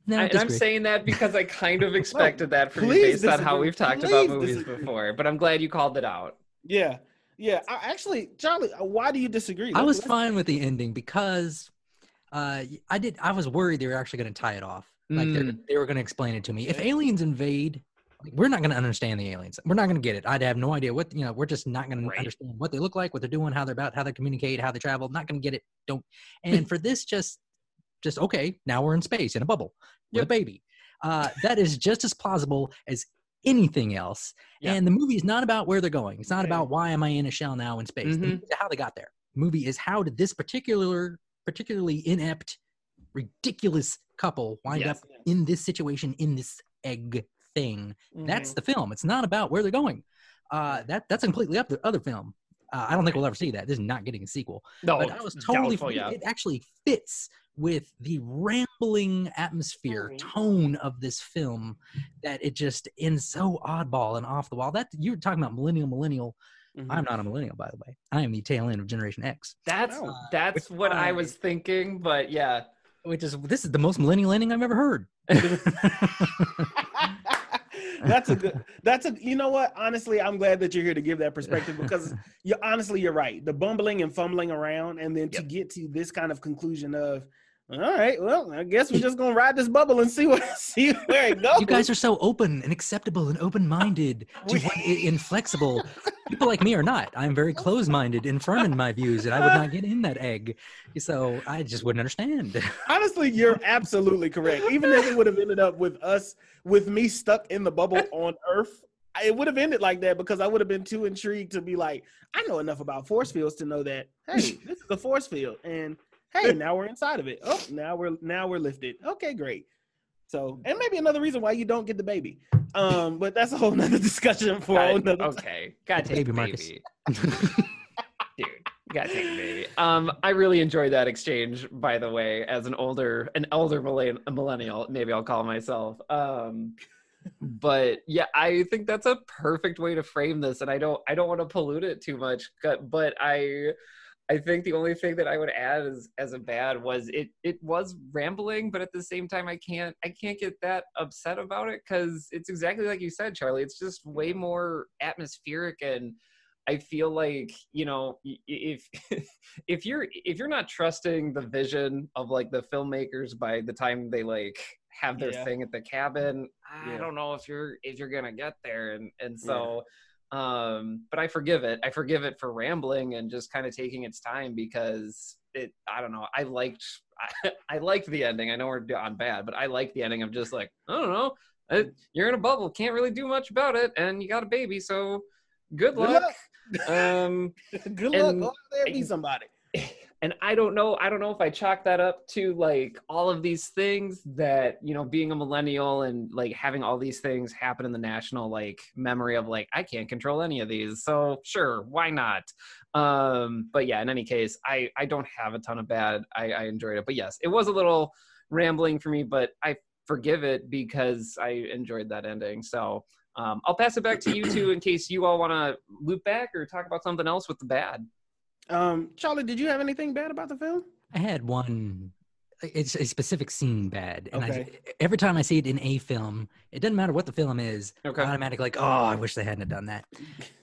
No, I, and I'm saying that because I kind of expected that from you please based on how we've talked about movies disagree. before. But I'm glad you called it out. Yeah, yeah. I, actually, Charlie, uh, why do you disagree? I was fine with the ending because uh, I did. I was worried they were actually going to tie it off. Like Mm. they were going to explain it to me. If aliens invade, we're not going to understand the aliens. We're not going to get it. I'd have no idea what you know. We're just not going Right. to understand what they look like, what they're doing, how they're about, how they communicate, how they travel. Not going to get it. Don't. And for this, just, just okay. Now we're in space in a bubble with a baby. Uh, that is just as plausible as anything else. Yeah. And the movie is not about where they're going. It's not Okay. about why am I in a shell now in space. The Mhm. movie is how they got there. The movie is how did this particular, particularly inept, ridiculous couple wind Yes. up in this situation in this egg thing. That's Mhm. the film. It's not about where they're going. Uh, that that's completely up the other film. Uh, I don't think we'll ever see that. This is not getting a sequel. No, but I was totally. doubtful, yeah. It actually fits with the rambling atmosphere tone of this film that it just ends so oddball and off the wall. That you were talking about millennial, millennial. Mhm. I'm not a millennial, by the way. I am the tail end of Generation X, That's Oh. that's what I was thinking, but yeah. which is this is the most millennial ending I've ever heard. that's a good that's a you know what honestly i'm glad that you're here to give that perspective because you honestly you're right the bumbling and fumbling around and then to Yep. get to this kind of conclusion of all right well i guess we're just gonna ride this bubble and see what see where it goes you guys are so open and acceptable and open-minded to We- what inflexible. People like me are not. I'm very closed-minded and firm in my views, and I would not get in that egg. So I just wouldn't understand. honestly you're absolutely correct even if it would have ended up with us with me stuck in the bubble on earth it would have ended like that because i would have been too intrigued to be like i know enough about force fields to know that hey this is a force field and hey now we're inside of it oh now we're now we're lifted okay great so and maybe another reason why you don't get the baby um but that's a whole nother discussion for a whole Gotta- nother okay, gotta take Baby the Marcus. baby. Dude, gotta take the baby. Um, I really enjoyed that exchange, by the way, as an older, an elder millennial, maybe I'll call myself. Um, but yeah, I think that's a perfect way to frame this, and I don't, I don't want to pollute it too much, but- but I. I think the only thing that I would add as as a bad was it it was rambling, but at the same time I can't I can't get that upset about it because it's exactly like you said, Charlie. It's just way more atmospheric and I feel like you know if if you're if you're not trusting the vision of like the filmmakers by the time they like have their Yeah. thing at the cabin, I Yeah. don't know if you're if you're gonna get there and and so um but i forgive it. I forgive it for rambling and just kind of taking its time because it i don't know i liked i, I liked the ending. I know we're on bad but i like the ending of just like i don't know. Uh, you're in a bubble. Can't really do much about it and you got a baby so good Good luck, luck. um good luck. out there be somebody and I don't know, I don't know if I chalk that up to like all of these things that, you know, being a millennial and like having all these things happen in the national like memory of like I can't control any of these. So sure, why not? Um, but yeah, in any case, I I don't have a ton of bad. I, I enjoyed it. But yes, it was a little rambling for me, but I forgive it because I enjoyed that ending. So um, I'll pass it back to you two in case you all want to loop back or talk about something else with the bad. Um charlie did you have anything bad about the film I had one. It's a specific scene bad, and I, Okay. every time I see it in a film, it doesn't matter what the film is. Okay. Automatically, like, oh, I wish they hadn't have done that.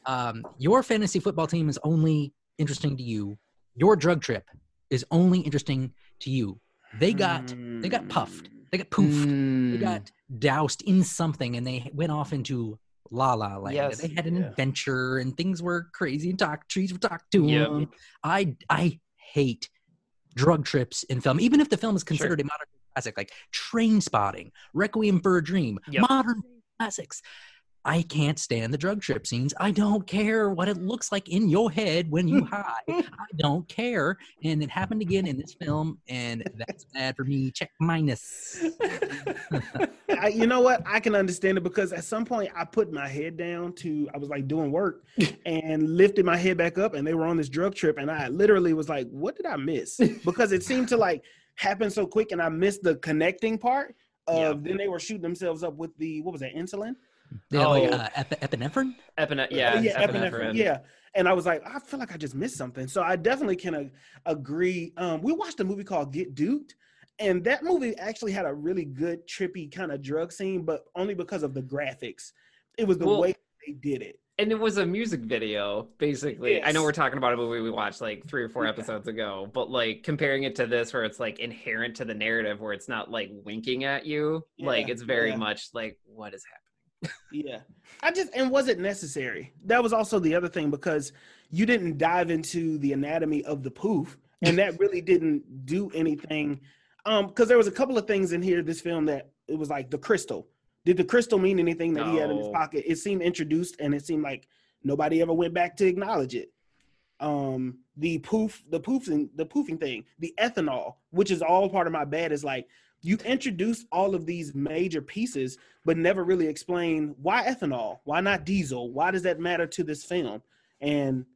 Um, your fantasy football team is only interesting to you. Your drug trip is only interesting to you. They got they got puffed. They got poofed. Mm. They got doused in something and they went off into La La Land. Yes. They had an Yeah. adventure and things were crazy and talk trees would talk to Yep. them. I I hate drug trips in film, even if the film is considered a modern classic, like Trainspotting, Requiem for a Dream, Yep. modern classics. I can't stand the drug trip scenes. I don't care what it looks like in your head when you high. I don't care. And it happened again in this film, and that's bad for me. Check minus. I, you know what? I can understand it because at some point I put my head down to I was like doing work and lifted my head back up and they were on this drug trip and I literally was like, what did I miss? Because it seemed to like happen so quick and I missed the connecting part of Yeah. then they were shooting themselves up with the what was that insulin? Yeah, like Oh. uh, ep- epinephrine. Epine- yeah, yeah, epinephrine. Yeah. And I was like, I feel like I just missed something. So I definitely can uh, agree. Um, we watched a movie called Get Duked, and that movie actually had a really good trippy kind of drug scene, but only because of the graphics. It was the Well- way they did it. and it was a music video basically i know we're talking about a movie we watched like three or four Yeah. episodes ago but like comparing it to this where it's like inherent to the narrative where it's not like winking at you like it's very yeah. much like what is happening Yeah. I just and was it necessary? That was also the other thing because you didn't dive into the anatomy of the poof, and that really didn't do anything. Um, because there was a couple of things in here, this film that it was like the crystal. Did the crystal mean anything that he had in his pocket? It seemed introduced and it seemed like nobody ever went back to acknowledge it. Um, the poof, the poofing, the poofing thing, the ethanol, which is all part of my bad, is like you introduce all of these major pieces but never really explain why ethanol, why not diesel, why does that matter to this film? And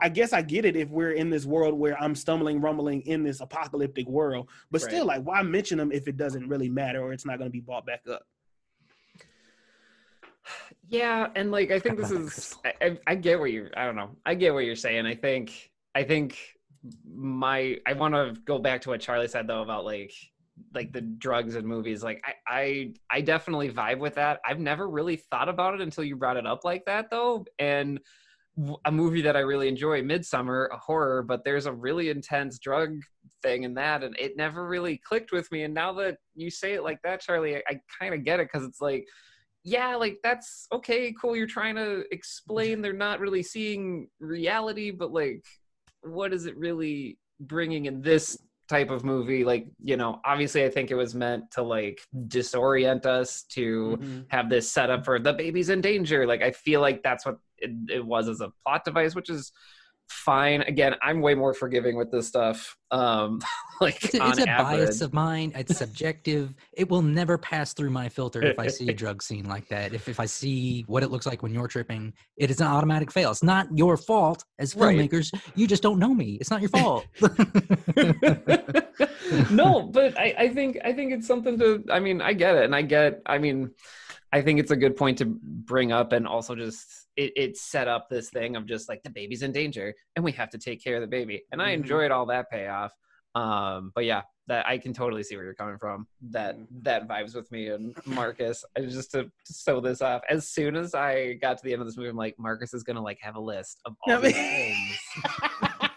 I guess I get it if we're in this world where I'm stumbling, rumbling in this apocalyptic world, but still, like, why mention them if it doesn't really matter or it's not going to be bought back up? yeah and like i think this is—I I, I get what you're i don't know i get what you're saying i think i think my i want to go back to what charlie said though about like like the drugs and movies like I, I i definitely vibe with that i've never really thought about it until you brought it up like that though and a movie that i really enjoy Midsommar a horror but there's a really intense drug thing in that and it never really clicked with me and now that you say it like that charlie i, I kind of get it because it's like yeah, like that's okay, cool. You're trying to explain they're not really seeing reality, but like, what is it really bringing in this type of movie? Like, you know, obviously, I think it was meant to like disorient us to Mhm. have this setup for the baby's in danger. Like, I feel like that's what it, it was as a plot device, which is fine. Again, I'm way more forgiving with this stuff. Um, like, It's it's a average. bias of mine. It's subjective. it will never pass through my filter if I see a drug scene like that. If if I see what it looks like when you're tripping, it is an automatic fail. It's not your fault as Right. filmmakers. You just don't know me. It's not your fault. no, but I, I think I think it's something to. I mean, I get it, and I get. I mean, I think it's a good point to bring up, and also just it, it set up this thing of just like the baby's in danger, and we have to take care of the baby, and I Mhm. enjoyed all that payoff. Um, but yeah, that I can totally see where you're coming from. That that vibes with me and Marcus. I just to, to sew this off. As soon as I got to the end of this movie, I'm like, Marcus is gonna like have a list of all I these things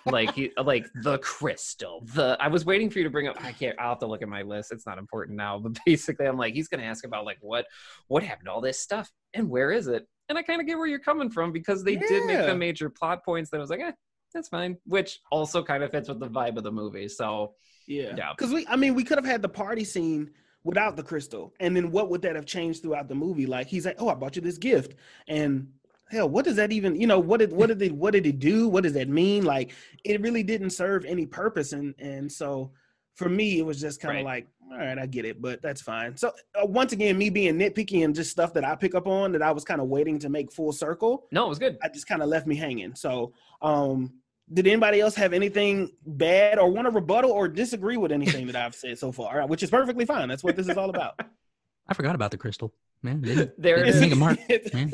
like he like the crystal the i was waiting for you to bring up i can't i'll have to look at my list it's not important now but basically i'm like he's gonna ask about like what what happened to all this stuff and where is it and i kind of get where you're coming from because they did make the major plot points that I was like eh that's fine which also kind of fits with the vibe of the movie so Yeah. Yeah. Because we, I mean, we could have had the party scene without the crystal. And then what would that have changed throughout the movie? Like he's like, Oh, I bought you this gift. And hell, what does that even, you know, what did what did it what did it do? What does that mean? Like it really didn't serve any purpose. And and so for me, it was just kind of Right. like, all right, I get it, but that's fine. So uh, once again, me being nitpicky and just stuff that I pick up on that I was kind of waiting to make full circle. no it was good I just kind of left me hanging. So, um, did anybody else have anything bad or want to rebuttal or disagree with anything that I've said so far? Which is perfectly fine. That's what this is all about. I forgot about the crystal. Man, didn't, there didn't is think of Mark. Man.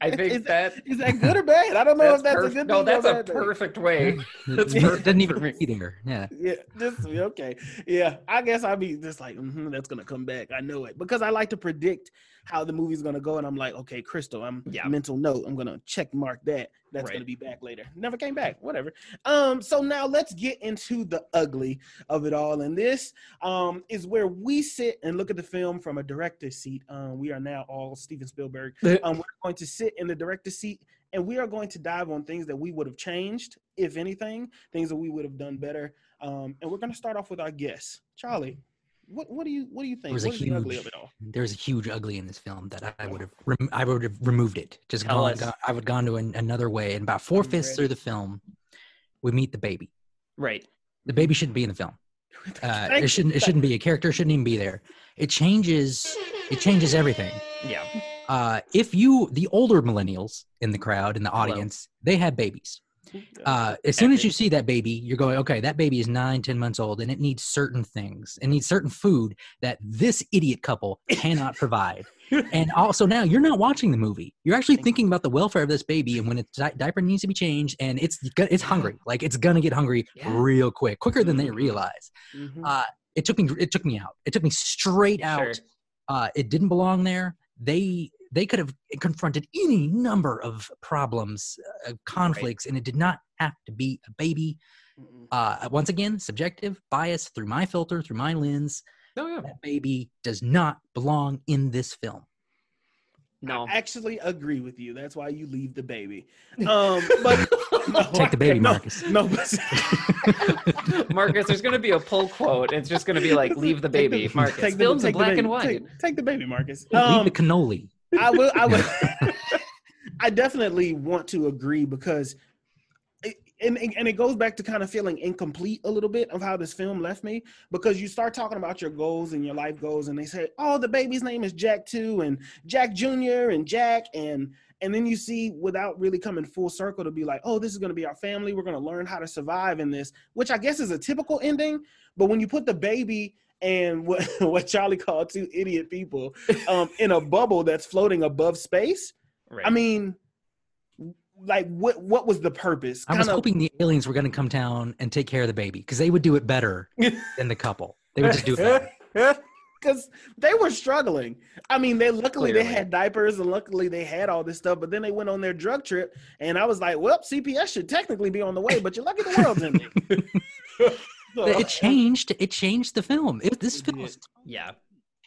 I think Is that that good or bad? I don't know if that's perf- a good no thing. that's or a bad thing. perfect way That's It perfect doesn't even me. read her. Yeah. Yeah, just okay. Yeah, I guess I'll be just like, hmm that's gonna come back. I know it because I like to predict how the movie's gonna go, and I'm like, okay, Crystal, I'm Yeah. mental note. I'm gonna check mark that. That's Right. gonna be back later. Never came back. Whatever. Um. So now let's get into the ugly of it all, and this um is where we sit and look at the film from a director's seat. Um. We are now all Steven Spielberg. Um. We're going to sit in the director's seat. And we are going to dive on things that we would have changed, if anything, things that we would have done better. Um, and we're going to start off with our guests. Charlie, what, what do you what do you think? There was What a is ugly huge- of it all? There's a huge ugly in this film that I would have rem- I would have removed it. Just Tell gone, gone- I would have gone to an, another way. And about four I'm fifths through the film, we meet the baby. Right. The baby shouldn't be in the film. Uh, it shouldn't. It shouldn't be a character. Shouldn't even be there. It changes. It changes everything. Yeah. Uh, if you, the older millennials in the crowd in the Hello. audience, they have babies. Uh, as soon as you see that baby, you're going, okay, that baby is nine, ten months old, and it needs certain things. It needs certain food that this idiot couple cannot provide. and also now you're not watching the movie. You're actually thinking about the welfare of this baby and when its di- diaper needs to be changed, and it's it's hungry. Like it's gonna get hungry Yeah. real quick, quicker than they Mhm. realize. Mhm. Uh, it took me. It took me out. It took me straight out Sure. uh, it didn't belong there. They they could have confronted any number of problems, uh, conflicts, and it did not have to be a baby. Uh, once again, subjective bias through my filter, through my lens. Oh yeah. That baby does not belong in this film. No. I actually agree with you. That's why you leave the baby. Um, but no, Take the baby, no, Marcus. No, but Marcus, there's going to be a pull quote. It's just going to be like, "Leave the Take baby." the- Marcus, take the- films in take the black baby. and white. Take, take the baby, Marcus. Leave Um, the cannoli. I will. I will. I definitely want to agree because, it, and and it goes back to kind of feeling incomplete a little bit of how this film left me because you start talking about your goals and your life goals, and they say, "Oh, the baby's name is Jack too, and Jack Junior and Jack," and and then you see without really coming full circle to be like, "Oh, this is going to be our family. We're going to learn how to survive in this," which I guess is a typical ending. But when you put the baby and what what Charlie called two idiot people um, in a bubble that's floating above space. Right. I mean, like what what was the purpose? I was hoping the aliens were going to come down and take care of the baby because they would do it better than the couple. They would just do it better. because they were struggling. I mean, they luckily they had diapers and luckily they had all this stuff, but then they went on their drug trip, and I was like, well, CPS should technically be on the way, but you're lucky the world's ending. It changed. It changed the film. It, this film was yeah.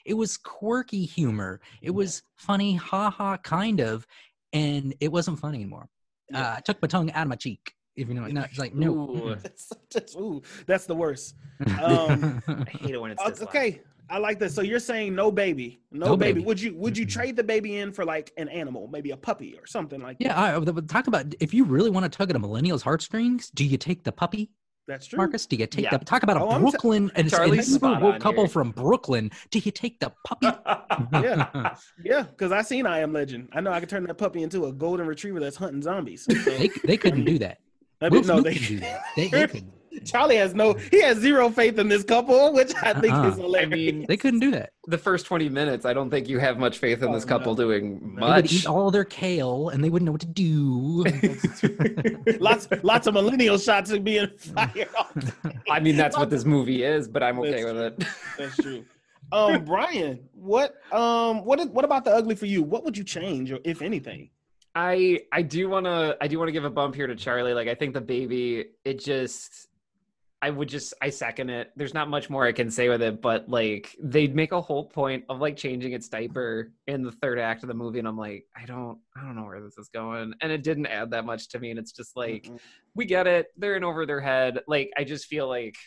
it was quirky humor. It was funny, ha ha, kind of, and it wasn't funny anymore. Yeah. Uh, I took my tongue out of my cheek. If you know, no, it's like no. Ooh. That's, that's, ooh, that's the worst. Um, I hate it when it's loud. okay, I like that. So you're saying no baby, no, No baby. baby. Would you would you trade the baby in for like an animal, maybe a puppy or something like that? yeah, I, I- talk about if you really want to tug at a millennial's heartstrings. Do you take the puppy, That's true. Marcus? Do you take Yeah. the talk about a Oh, I'm t- Brooklyn and it's- Charlie's this a spot woke on couple here. from Brooklyn? Do you take the puppy? Yeah. Yeah, because I seen I Am Legend. I know I could turn that puppy into a golden retriever that's hunting zombies. So, they they couldn't do that. I Will mean, no, Smith they, do that. They, they could. Charlie has no, he has zero faith in this couple, which I think Uh-uh. is hilarious. I mean, They couldn't do that. the first 20 minutes, I don't think you have much faith in Oh, this couple no. doing They would much. eat all their kale and they wouldn't know what to do. lots, lots of millennial shots are being fired. I mean, that's what this movie is, but I'm okay That's with it. That's true. Um, Brian, what, um, what, is, what about the ugly for you? What would you change, or if anything? I I do want to I do want to give a bump here to Charlie. Like I think the baby it just I would just I second it. There's not much more I can say with it, but like they'd make a whole point of like changing its diaper in the third act of the movie and I'm like I don't I don't know where this is going. And it didn't add that much to me and it's just like Mm-mm. we get it. They're in over their head. Like I just feel like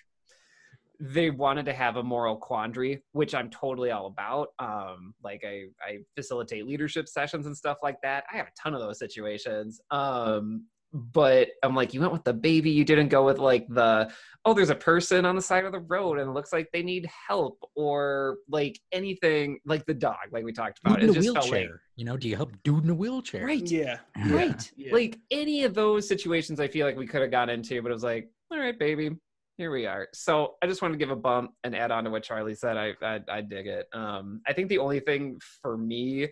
they wanted to have a moral quandary, which I'm totally all about. Um, like I, I facilitate leadership sessions and stuff like that. I have a ton of those situations. Um, but I'm like, you went with the baby. You didn't go with like the, oh, there's a person on the side of the road and it looks like they need help or like anything like the dog, like we talked about. Dude in It a just felt wheelchair. like, you know, do you help dude in a wheelchair? right. Yeah, Right. Yeah. Like any of those situations, I feel like we could have got into, but it was like, all right, baby, here we are. So I just wanted to give a bump and add on to what Charlie said. I I, I dig it. Um, I think the only thing for me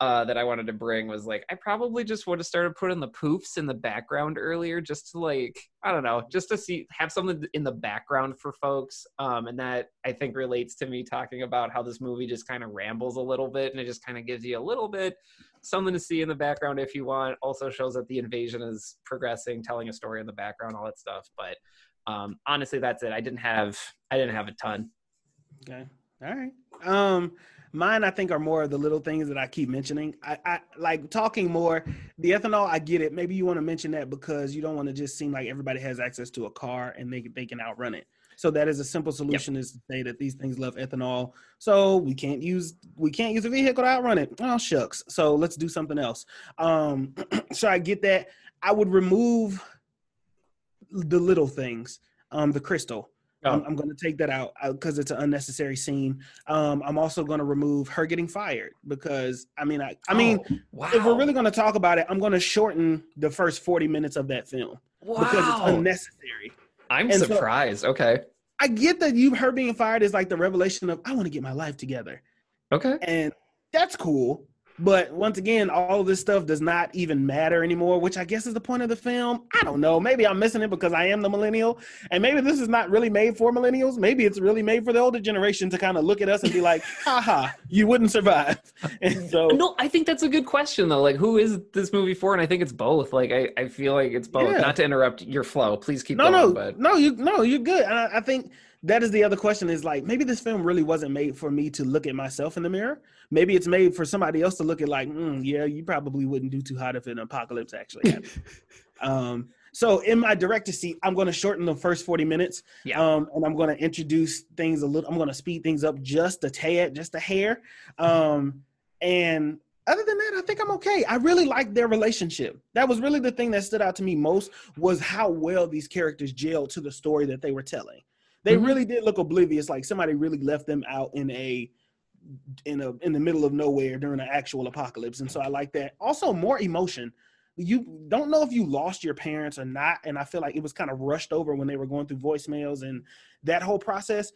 uh, that I wanted to bring was like I probably just would have started putting the poofs in the background earlier, just to like I don't know, just to see have something in the background for folks, um, and that I think relates to me talking about how this movie just kind of rambles a little bit, and it just kind of gives you a little bit something to see in the background if you want. Also shows that the invasion is progressing, telling a story in the background, all that stuff. But um, honestly, that's it. I didn't have I didn't have a ton. Okay. All right. Um, mine I think are more of the little things that I keep mentioning. I, I like talking more. The ethanol, I get it. Maybe you want to mention that because you don't want to just seem like everybody has access to a car and they they can outrun it. So that is a simple solution is to say that these things love ethanol. So we can't use we can't use a vehicle to outrun it. Oh shucks. So let's do something else. Um so I get that. I would remove the little things. Um the crystal. Oh. I'm, I'm going to take that out because it's an unnecessary scene. Um, I'm also going to remove her getting fired because I mean, I, I mean, wow. if we're really going to talk about it, I'm going to shorten the first 40 minutes of that film because it's unnecessary. I'm and so- surprised. okay. I get that you her being fired is like the revelation of I want to get my life together, Okay. and that's cool. But once again, all this stuff does not even matter anymore, which I guess is the point of the film. I don't know. Maybe I'm missing it because I am the millennial, and maybe this is not really made for millennials. Maybe it's really made for the older generation to kind of look at us and be like, "Haha, you wouldn't survive." And so, No, I think that's a good question though. Like, who is this movie for? And I think it's both. Like, I, I feel like it's both. Yeah. Not to interrupt your flow. Please keep no, going. no, but no, you no, you're good. And I, I think that is the other question is like maybe this film really wasn't made for me to look at myself in the mirror. Maybe it's made for somebody else to look at like, mm, yeah, you probably wouldn't do too hot if an apocalypse actually happened. um, so in my director seat, I'm going to shorten the first 40 minutes. Yeah. Um, and I'm going to introduce things a little. I'm going to speed things up just a tad, just a hair. Um, and other than that, I think I'm okay. I really like their relationship. That was really the thing that stood out to me most was how well these characters gelled to the story that they were telling. They Mhm. really did look oblivious, like somebody really left them out in a in a in the middle of nowhere during an actual apocalypse. And so I like that. Also, more emotion. You don't know if you lost your parents or not, and I feel like it was kind of rushed over when they were going through voicemails and that whole process.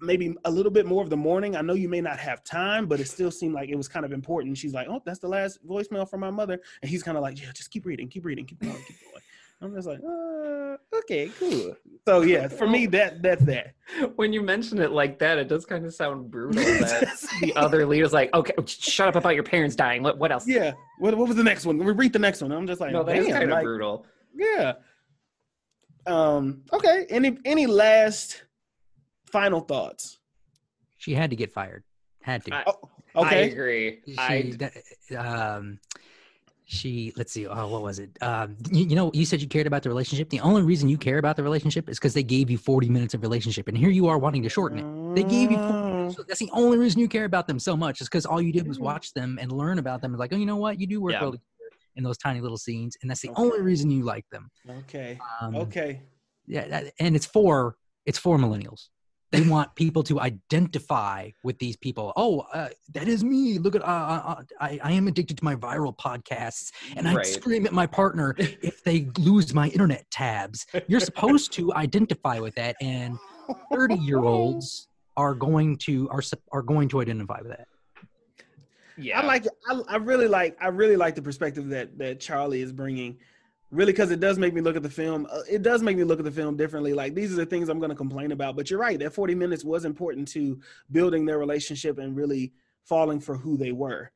Maybe a little bit more of the morning. I know you may not have time, but it still seemed like it was kind of important. She's like, "Oh, that's the last voicemail from my mother," and he's kind of like, "Yeah, just keep reading, keep reading, keep going, keep going." I'm just like, uh, "Okay, cool." So yeah, for me, that that's that. when you mention it like that, it does kind of sound brutal. That the other lead is like, okay, shut up about your parents dying. What, what else? Yeah. What, what was the next one? We read the next one. I'm just like, No, that is damn, kind of like, brutal. yeah. Um. Okay. Any any last final thoughts? She had to get fired. Had to. I- Oh, I okay. agree. she, I, um, she let's see oh what was it um you, you know you said you cared about the relationship the only reason you care about the relationship is because they gave you 40 minutes of relationship and here you are wanting to shorten it they gave you 40 Mm, minutes. that's the only reason you care about them so much is because all you did was watch them and learn about them and like oh you know what you do work Yeah. well together in those tiny little scenes and that's the Okay. only reason you like them Okay. um, Okay. yeah that, and it's for it's for millennials they want people to identify with these people oh uh, that is me look at uh, uh, I, I am addicted to my viral podcasts and i Right. scream at my partner if they lose my internet tabs you're supposed to identify with that and 30 year olds are going to are are going to identify with that yeah. I like. I, I really like. I really like the perspective that that Charlie is bringing. Really, because it does make me look at the film. Uh, it does make me look at the film differently. Like these are the things I'm going to complain about. But you're right. That 40 minutes was important to building their relationship and really falling for who they were.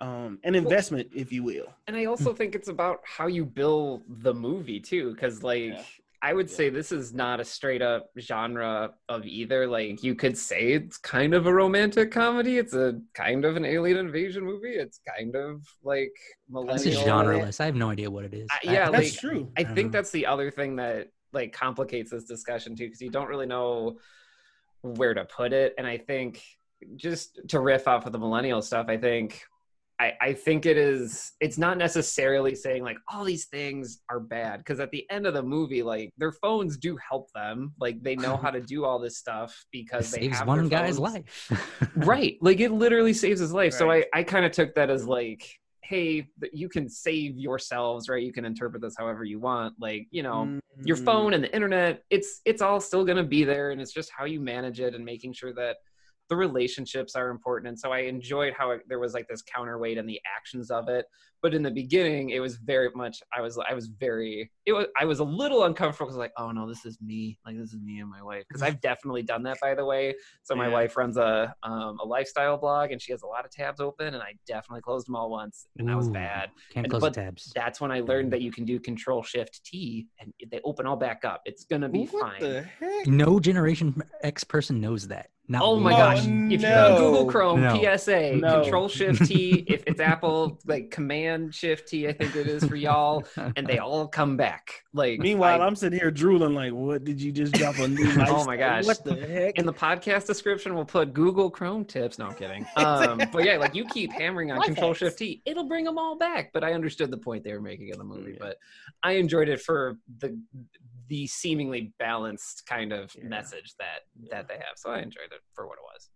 Um, an investment, if you will. And I also think it's about how you build the movie too, because like Yeah. I would Yeah. say this is not a straight up genre of either. Like you could say it's kind of a romantic comedy. It's a kind of an alien invasion movie. It's kind of like millennial. this is genreless i have no idea what it is Uh, yeah, I- That's like, true. I think know. that's the other thing that like complicates this discussion too, because you don't really know where to put it. And I think just to riff off of the millennial stuff, I think I, I think it is it's not necessarily saying like all these things are bad because at the end of the movie like their phones do help them. Like they know how to do all this stuff it because they saves have one guy's phones. life. Right. Like it literally saves his life. So i i kind of took that as like hey you can save yourselves right? You can interpret this however you want. Like you know your Mm, phone and the internet it's it's all still going to be there and it's just how you manage it and making sure that the relationships are important and so i enjoyed how it, there was like this counterweight in the actions of it but in the beginning it was very much i was i was very it was i was a little uncomfortable because like oh no this is me like this is me and my wife because i've definitely done that by the way so my Yeah. wife runs a um, a lifestyle blog and she has a lot of tabs open and i definitely closed them all once and that was bad Can't And- close but the tabs. that's when i learned that you can do control shift t and they open all back up it's gonna be what fine the heck? No Generation X person knows that. Not Oh my gosh! Oh, If you're on Google Chrome, No. PSA, No. Control Shift T. if it's Apple, like Command Shift T, I think it is for y'all, and they all come back. Like Meanwhile, I- I'm sitting here drooling like, what did you just drop on new Oh my gosh. What the heck? in the podcast description, we'll put Google Chrome tips. No, I'm kidding. Um, but yeah, like you keep hammering on Control. Shift T, it'll bring them all back. But I understood the point they were making in the movie. Yeah. But I enjoyed it for the the seemingly balanced kind of Yeah. message that that they have. So I enjoyed it for what it was.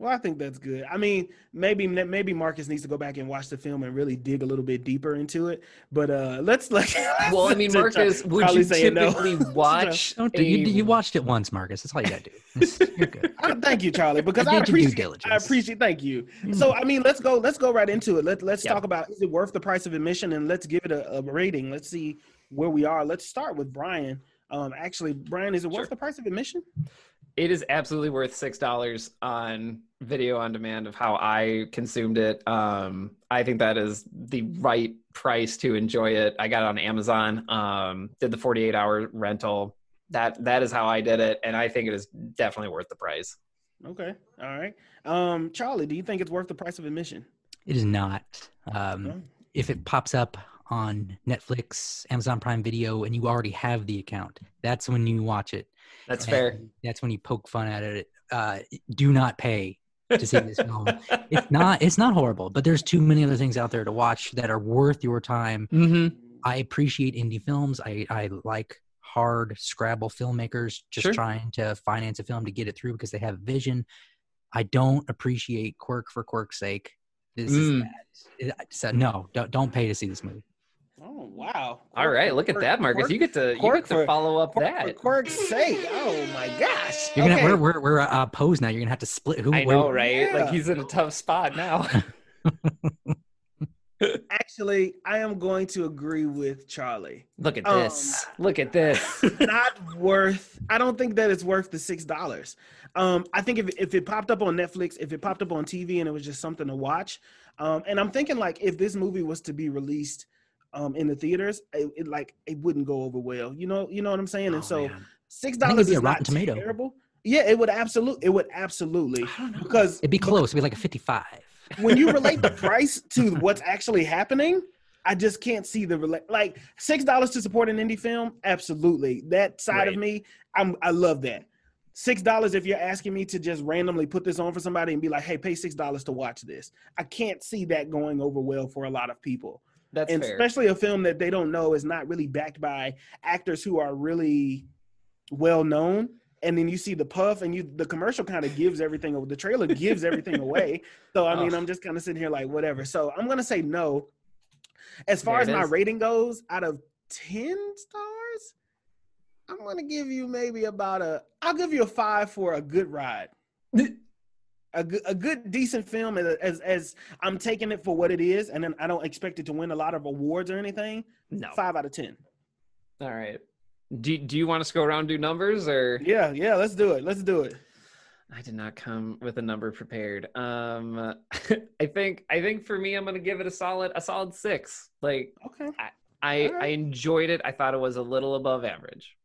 Well, I think that's good. I mean, maybe maybe Marcus needs to go back and watch the film and really dig a little bit deeper into it. But uh let's like. Well, I mean, to- Marcus, would Charlie you saying no. typically watch? Don't do, you, a- you watched it once, Marcus. That's all you gotta do. You're good. Uh, thank you, Charlie, because I I, did your due appreciate. I appreciate. Thank you. So, I mean, let's go. Let's go right into it. Let Let's Yeah. talk about is it worth the price of admission, and let's give it a, a rating. Let's see where we are. Let's start with Brian. Um, actually, Brian, is it worth Sure. the price of admission? It is absolutely worth six dollars on video on demand of how I consumed it. Um, I think that is the right price to enjoy it. I got it on Amazon. Um, did the forty-eight hour rental. That that is how I did it, and I think it is definitely worth the price. Okay, all right. Um, Charlie, do you think it's worth the price of admission? It is not. Um, No? if it pops up on Netflix, Amazon Prime Video, and you already have the account, that's when you watch it. That's And fair. That's when you poke fun at it. Uh, do not pay to see this film. It's not. It's not horrible, but there's too many other things out there to watch that are worth your time. Mm-hmm. I appreciate indie films. I I like hard Scrabble filmmakers just Sure. trying to finance a film to get it through because they have vision. I don't appreciate quirk for quirk's sake. This Mm. is that. So no, don't don't pay to see this movie. Oh wow! All right, look at that, Marcus. You get to you get to for- follow up For, that. for quirk's sake! Oh my gosh! You're gonna Okay. we're we're we're uh, opposed now. You're gonna have to split who. I where- know, right? Yeah. Like he's in a tough spot now. Actually, I am going to agree with Charlie. Look at Um, this. Look at this. Not worth. I don't think that it's worth the six dollars. Um, I think if if it popped up on Netflix, if it popped up on TV, and it was just something to watch, um, and I'm thinking like if this movie was to be released um in the theaters, it, it like it wouldn't go over well. You know, you know what I'm saying? and Oh, so man. six dollars is a not Rotten Tomato. terrible. Yeah, it would absolutely. It would absolutely because It'd be close. It'd be like a 55. when you relate the price to what's actually happening, I just can't see the rela- like six dollars to support an indie film. Absolutely, that side of me, I'm I love that. Six dollars if you're asking me to just randomly put this on for somebody and be like, "Hey, pay six dollars to watch this." I can't see that going over well for a lot of people, That's and fair. especially a film that they don't know is not really backed by actors who are really well known. And then you see the puff, and you the commercial kind of gives everything. The trailer gives everything away. So I mean, Ugh. I'm just kind of sitting here like whatever. So I'm gonna say no. As far as my is. rating goes, out of ten stars, I'm gonna give you maybe about a. I'll give you a five for a good ride. A good, a good, decent film. As, as as I'm taking it for what it is, and then I don't expect it to win a lot of awards or anything. no. Five out of ten. All right. Do Do you want us to go around and do numbers or? Yeah, yeah. Let's do it. Let's do it. I did not come with a number prepared. Um, I think I think for me, I'm gonna give it a solid a solid six. Like Okay. I Alright. I enjoyed it. I thought it was a little above average.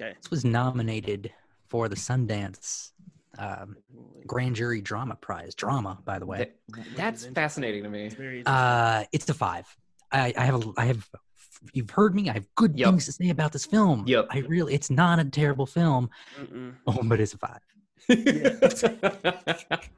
Okay. This was nominated for the Sundance um, Grand Jury Drama Prize. Drama, by the way. That- that's fascinating to me. It's Uh, it's a five. I, I have. A, I have. You've heard me. I have good Yep. things to say about this film. Yep. I really. It's not a terrible film. interesting. Oh, but it's a five.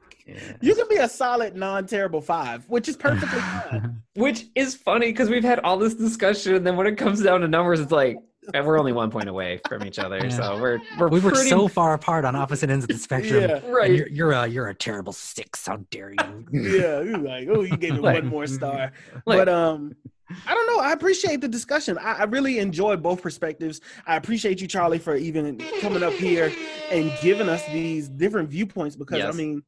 You can be a solid, non-terrible five, which is perfectly fine. Which is funny because we've had all this discussion, and then when it comes down to numbers, it's like eh, we're only one point away from each other. Yeah. So we're we're we were pretty, so far apart on opposite ends of the spectrum. Yeah. Right. You're, you're a you're a terrible six. How dare you? yeah, you're like, oh, you gave me Like- one more star. Like- but um, I don't know. I appreciate the discussion. I, I really enjoy both perspectives. I appreciate you, Charlie, for even coming up here and giving us these different viewpoints because Yes. I mean,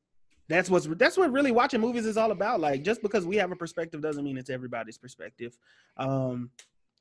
that's what's that's what really watching movies is all about. Like just because we have a perspective doesn't mean it's everybody's perspective. Um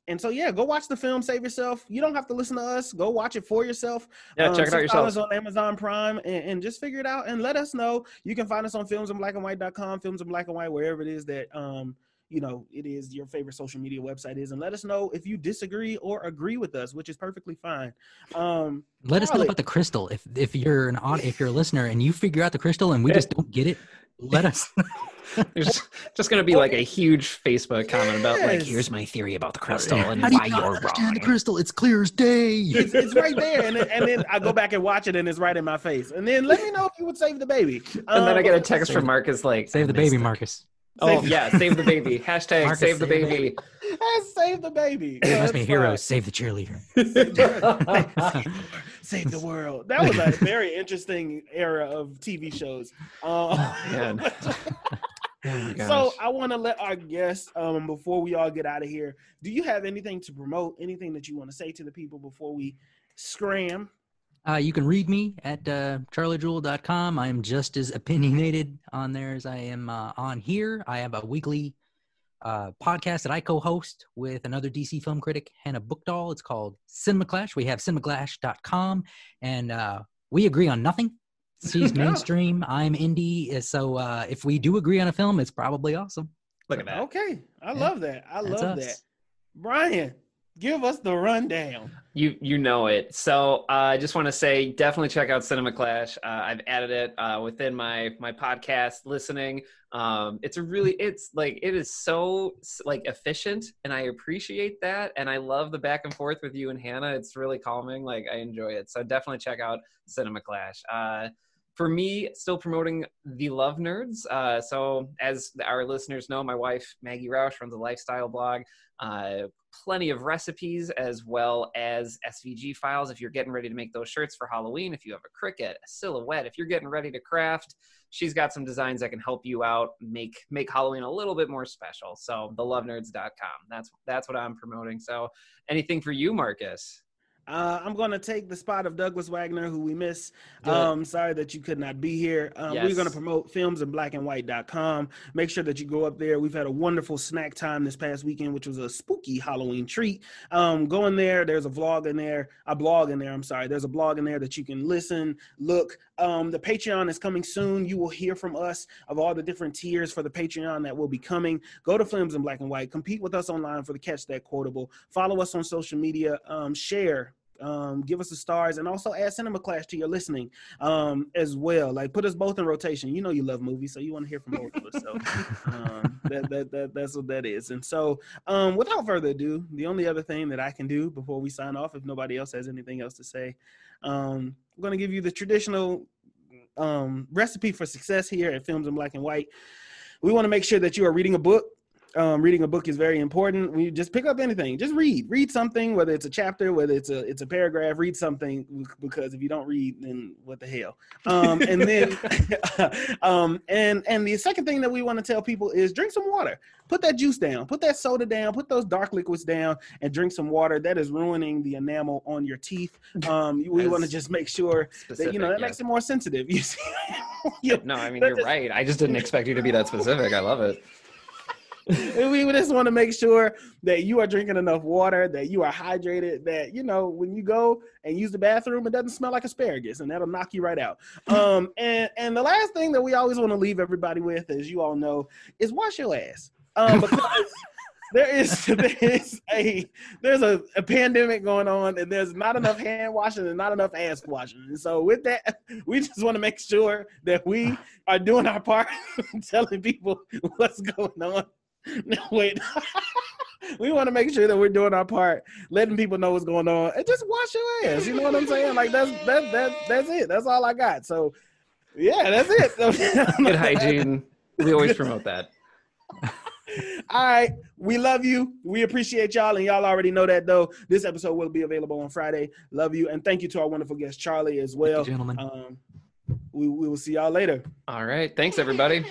and so yeah, go watch the film, save yourself. You don't have to listen to us. Go watch it for yourself. Yeah, Um, check it out $6 yourself. on Amazon Prime and, and just figure it out and let us know. You can find us on filmsinblackandwhite.com, films in black and white, wherever it is that um you know it is your favorite social media website is, and let us know if you disagree or agree with us, which is perfectly fine. Um Let us know about the crystal. If if you're an aud- if you're a listener and you figure out the crystal and we just don't get it, let us. There's just going to be like a huge Facebook comment about like, here's my theory about the crystal and How do why you not you're understand wrong. the crystal? It's clear as day. it's, it's right there, and then, and then I go back and watch it, and it's right in my face. And then let me know if you would save the baby. And then I Um, get a text Save from Marcus like, Save the baby, it." Marcus. Oh Save- yeah, save the baby. Hashtag Marcus, save the save the baby. Save the baby. It No, must be it's heroes. Save the cheerleader. Save the world. That was a very interesting era of TV shows. Um, Man. Oh so. I want to let our guests, um, before we all get out of here, do you have anything to promote? Anything that you want to say to the people before we scram? Uh, you can read me at uh, charliejewel.com. I am just as opinionated on there as I am uh, on here. I have a weekly uh, podcast that I co-host with another DC film critic, Hannah Bookdahl. It's called Cinema Clash. We have cinemaclash.com, and uh, we agree on nothing. She's mainstream. I'm indie. So uh, if we do agree on a film, it's probably awesome. Look at that. Okay, I Yeah. love that. I That's love us. that. Brian, give us the rundown. You you know it. So uh, I just want to say, definitely check out Cinema Clash. Uh, I've added it uh, within my my podcast listening. Um, it's a really it's like it is so like efficient, and I appreciate that. And I love the back and forth with you and Hannah. It's really calming. Like I enjoy it. So definitely check out Cinema Clash. For me, still promoting the Love Nerds. Uh, so, as our listeners know, my wife Maggie Roush runs a lifestyle blog. Uh, plenty of recipes as well as SVG files if you're getting ready to make those shirts for Halloween. If you have a Cricut, a silhouette, if you're getting ready to craft, she's got some designs that can help you out make make Halloween a little bit more special. So, thelovenerds.com. That's that's what I'm promoting. So, anything for you, Marcus? Uh, I'm going to take the spot of Douglas Wagner, who we miss. Um, sorry that you could not be here. Um, We're going to promote films in blackandwhite.com. Make sure that you go up there. We've had a wonderful snack time this past weekend, which was a spooky Halloween treat. Um, go in there. There's a vlog in there, a blog in there. I'm sorry. There's a blog in there that you can listen, look. Um, the Patreon is coming soon. You will hear from us of all the different tiers for the Patreon that will be coming. Go to Films in Black and White. Compete with us online for the Catch That Quotable. Follow us on social media. Um, share um, give us the stars and also add cinema clash to your listening um, as well. Like put us both in rotation. You know you love movies so you want to hear from both of us. So um, that, that, that, that's what that is. And so um, without further ado the only other thing that i can do before we sign off if nobody else has anything else to say um, i'm going to give you the traditional um, recipe for success here at films in black and white. We want to make sure that you are reading a book um, reading a book is very important. We just pick up anything, just read, read something, whether it's a chapter, whether it's a it's a paragraph, read something because if you don't read, then what the hell? Um, and then, um, and and the second thing that we want to tell people is drink some water. Put that juice down, put that soda down, put those dark liquids down, and drink some water. That is ruining the enamel on your teeth. Um, we want to just make sure that you know that Specific, makes it more sensitive. You see, Yeah. No, I mean you're just- right. I just didn't expect you to be that specific. I love it. We just want to make sure that you are drinking enough water, that you are hydrated, that you know when you go and use the bathroom, it doesn't smell like asparagus, and that'll knock you right out. Um, and and the last thing that we always want to leave everybody with, as you all know, is wash your ass. Um, because there is there is a there's a, a pandemic going on, and there's not enough hand washing and not enough ass washing. And so with that, we just want to make sure that we are doing our part, telling people what's going on. No, wait. we want to make sure that we're doing our part, letting people know what's going on, and just wash your ass. You know what I'm saying? Like that's that that that's it. That's all I got. So, yeah, that's it. Good hygiene. We always promote that. All right. We love you. We appreciate y'all. And y'all already know that, though. This episode will be available on Friday. Love you. And thank you to our wonderful guest, Charlie, as well. gentlemen. Um, we, we will see y'all later. All right. Thanks, everybody.